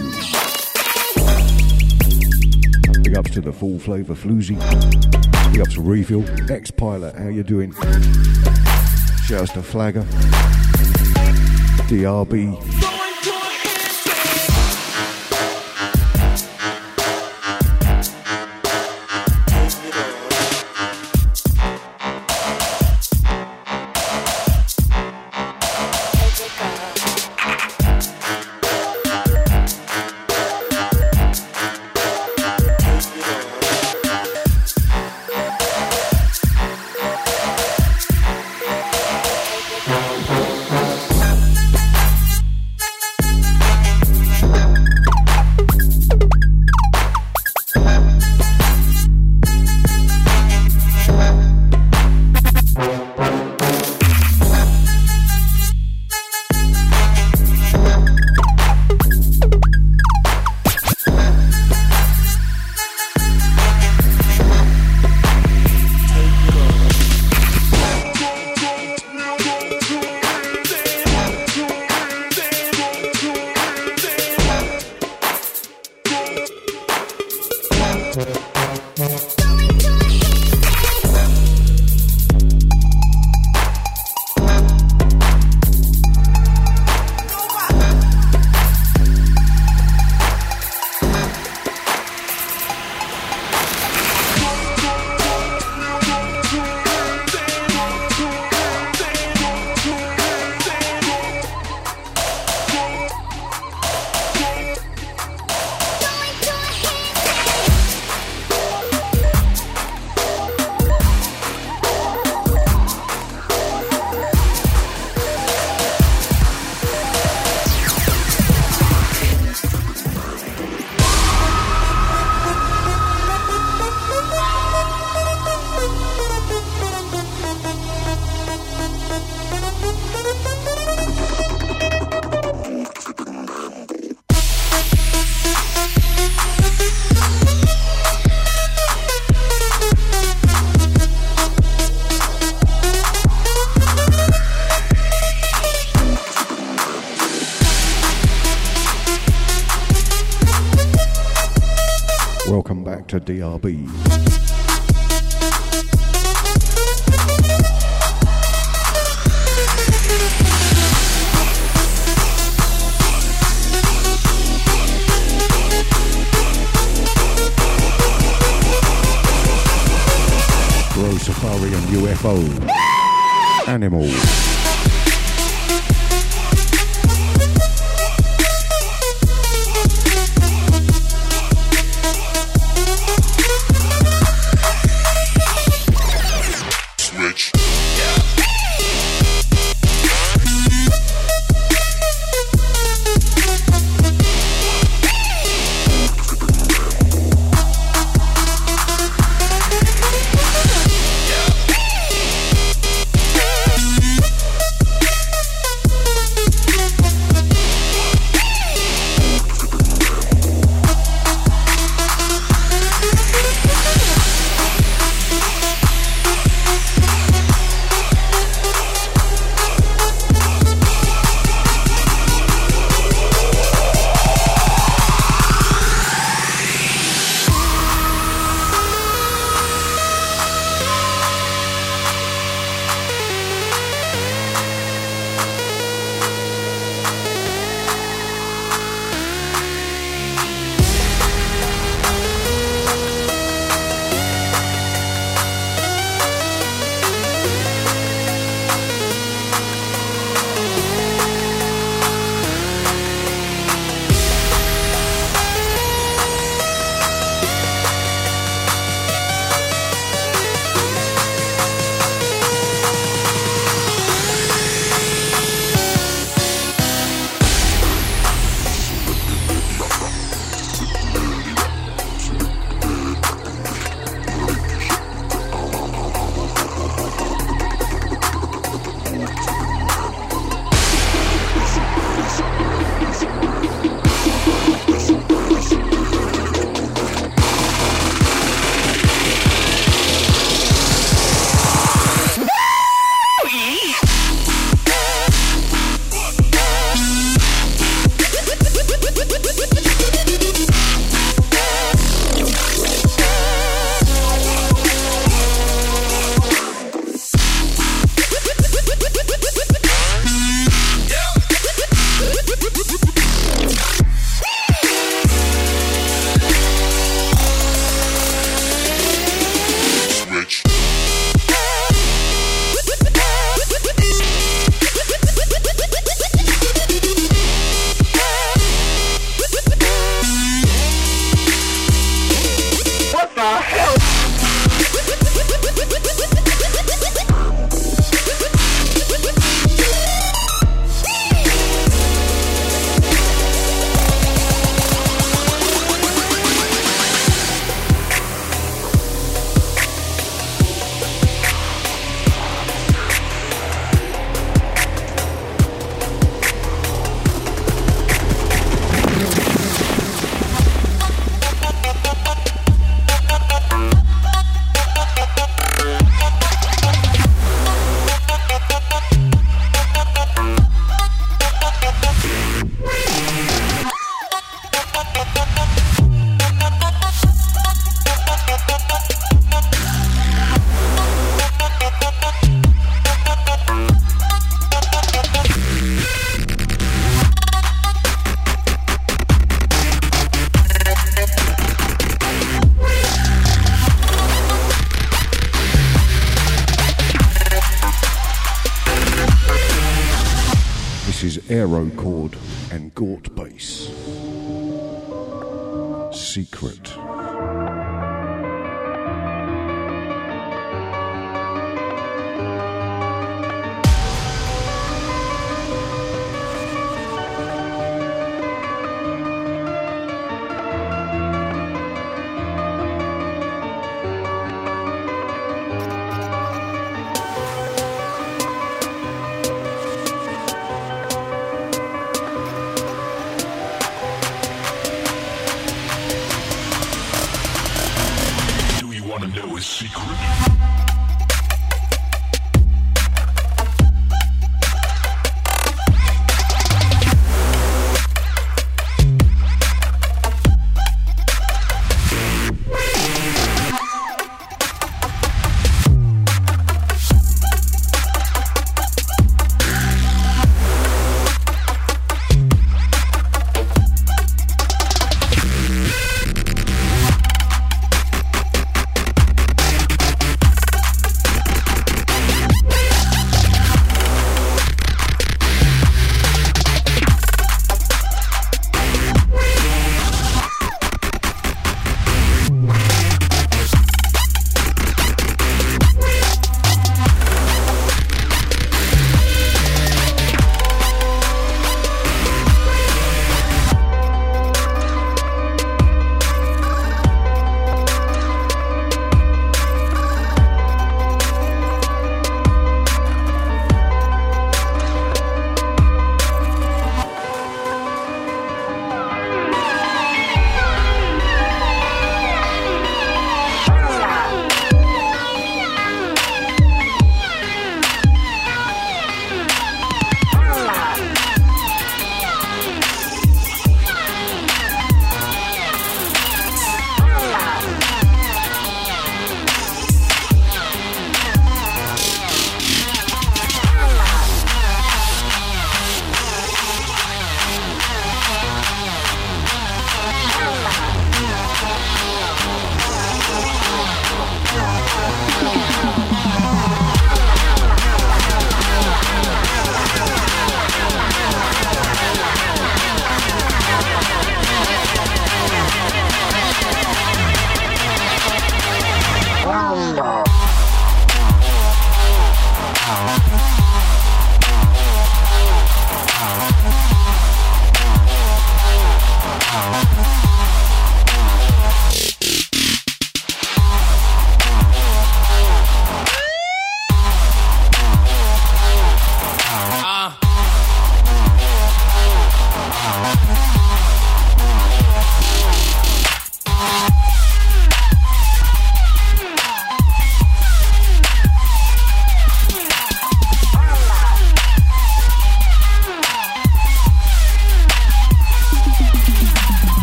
Speaker 2: Big ups to the full Flava floozy. Big ups to Refill. Ex pilot, how you doing? Shouts to Flagger. DRB.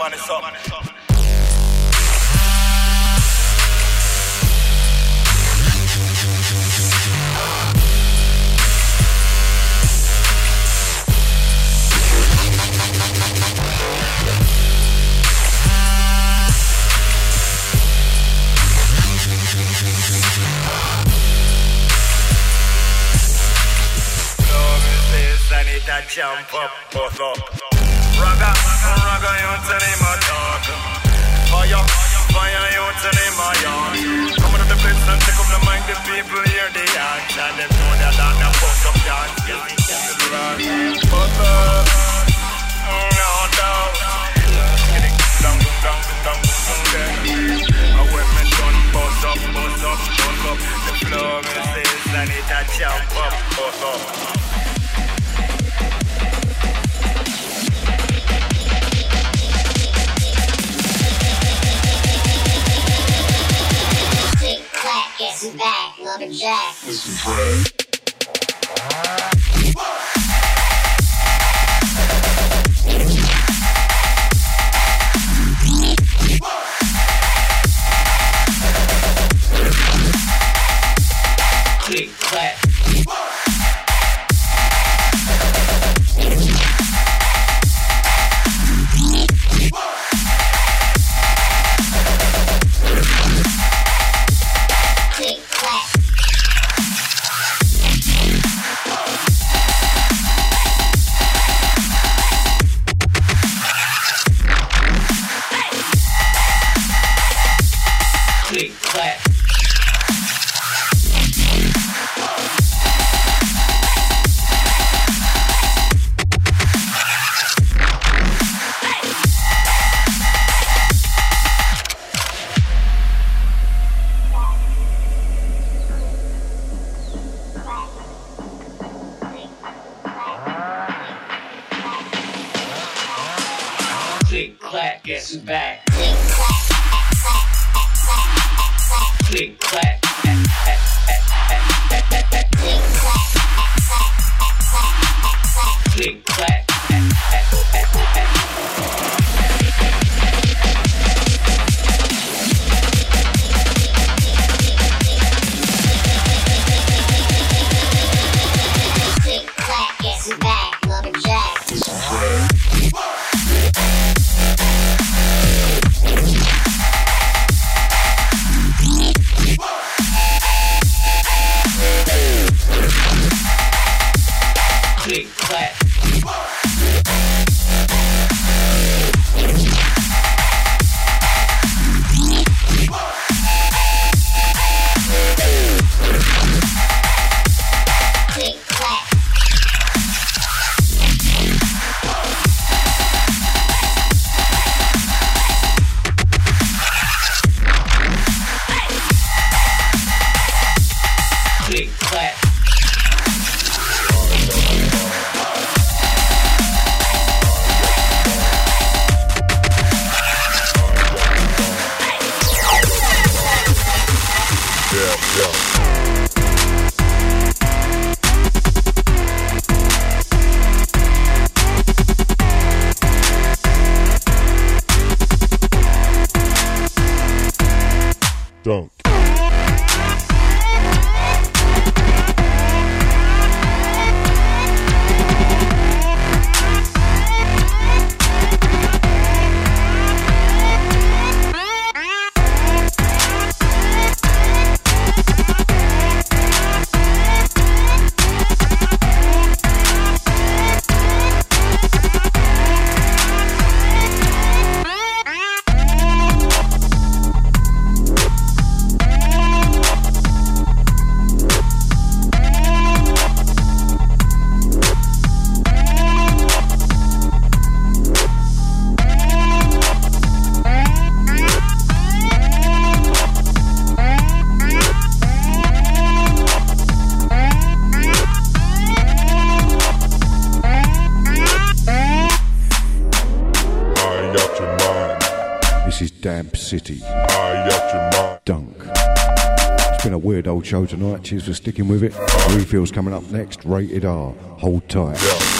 Speaker 10: up
Speaker 2: on this
Speaker 10: up. jump up, both up. Fire, you the up know that I'm the bust up. Bust up, bust up, the it a jump up, bust up.
Speaker 11: Sit back,
Speaker 2: love and jack. Show tonight. Cheers for sticking with it. Refills coming up next. Rated R. Hold tight.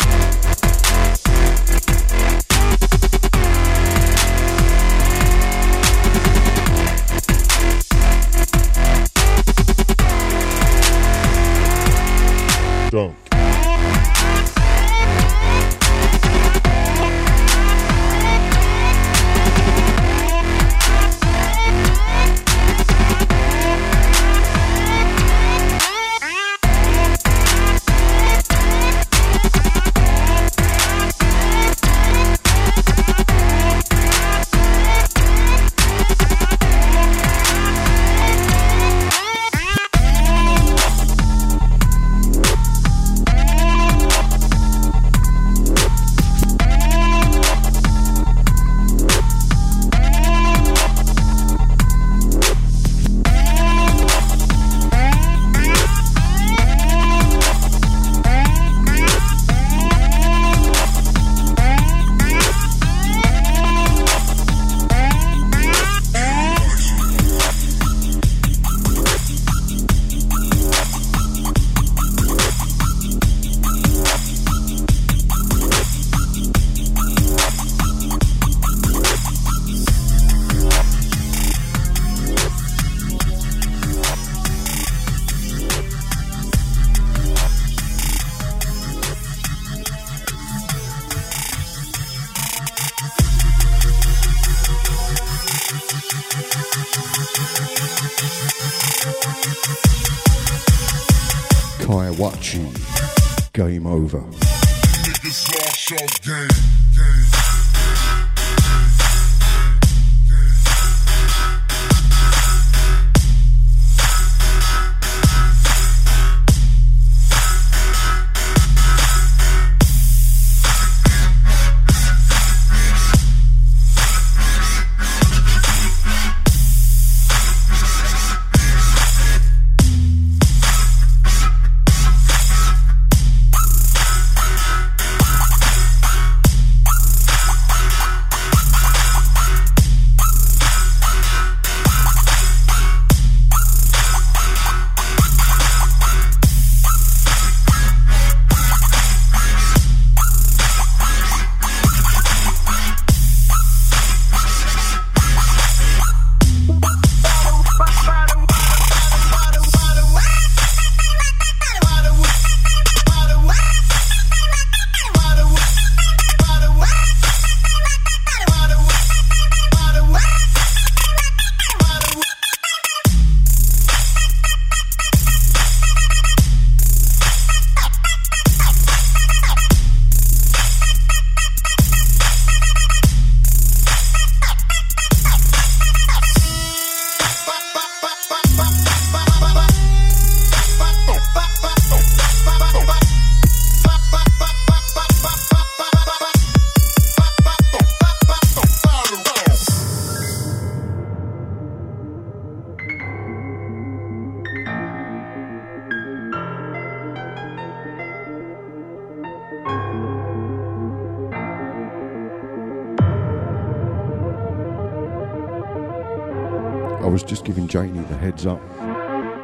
Speaker 2: Janie the heads up.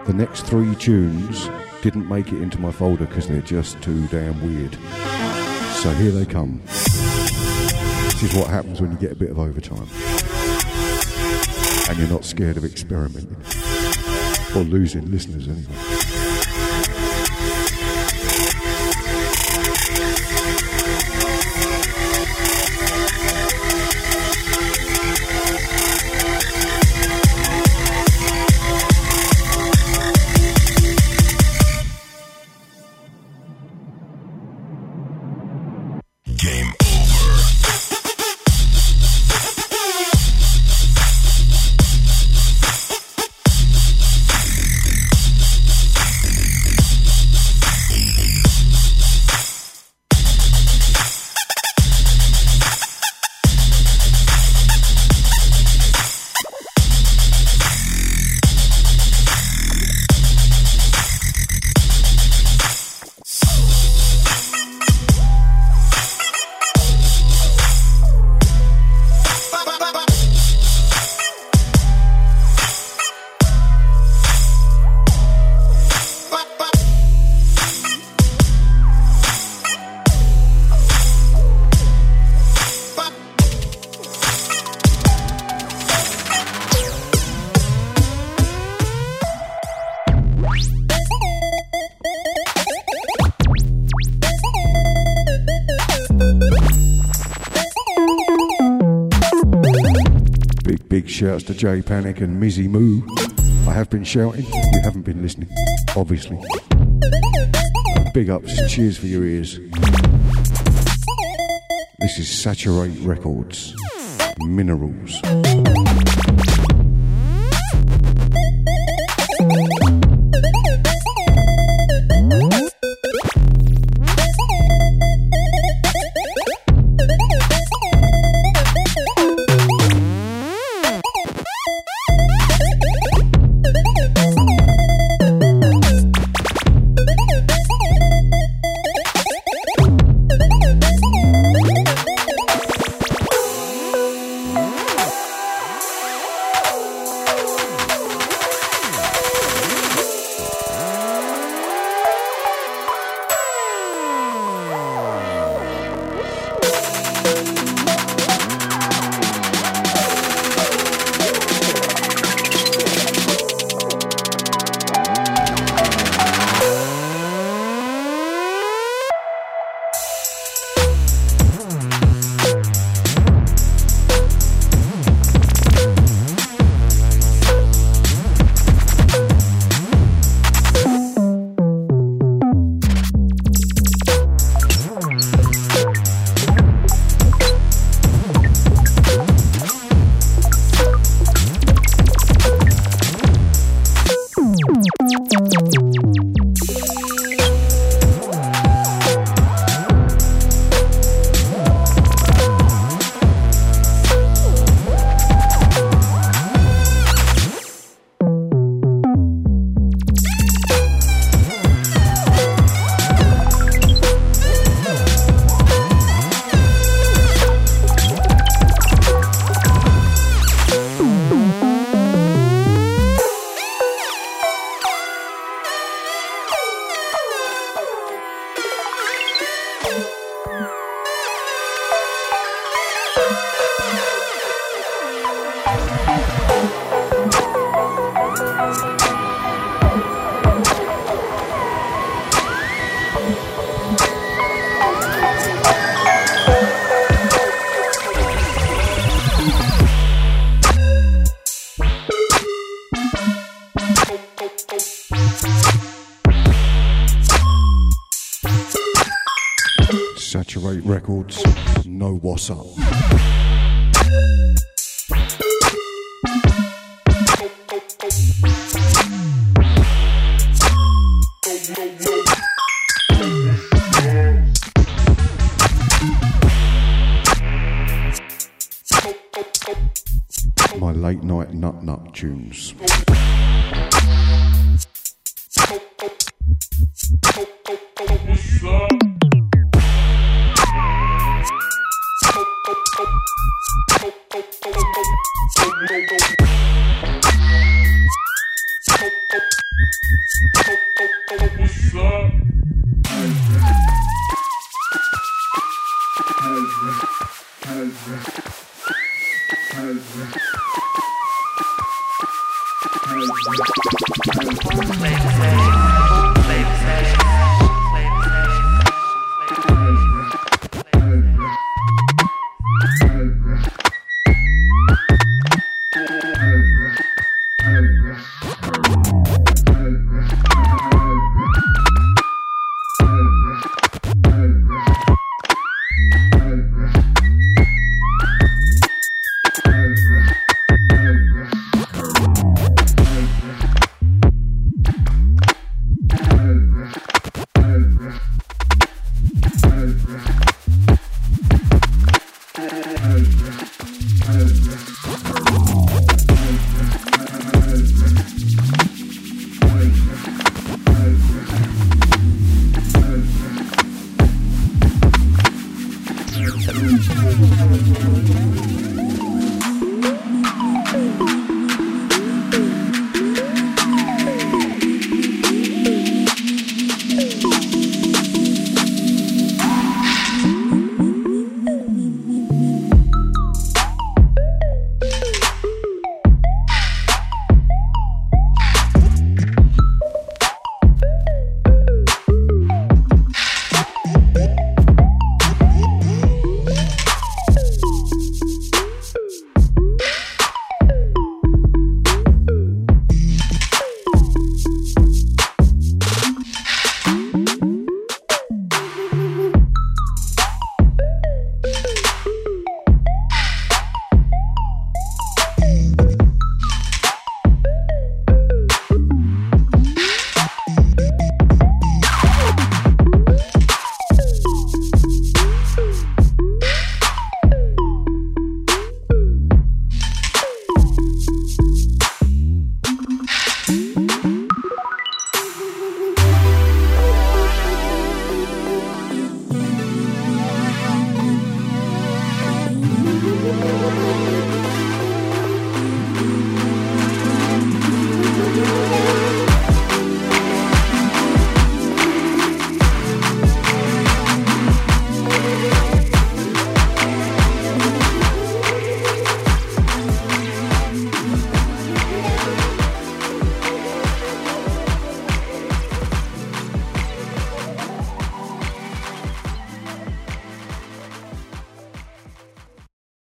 Speaker 2: The next three tunes didn't make it into my folder because they're just too damn weird. So here they come. This is what happens when you get a bit of overtime. And you're not scared of experimenting. Or losing listeners anyway. To Jay Panic and Mizzy Moo. I have been shouting, you haven't been listening, obviously. Big ups, cheers for your ears. This is Saturate Records, Minerals. Nut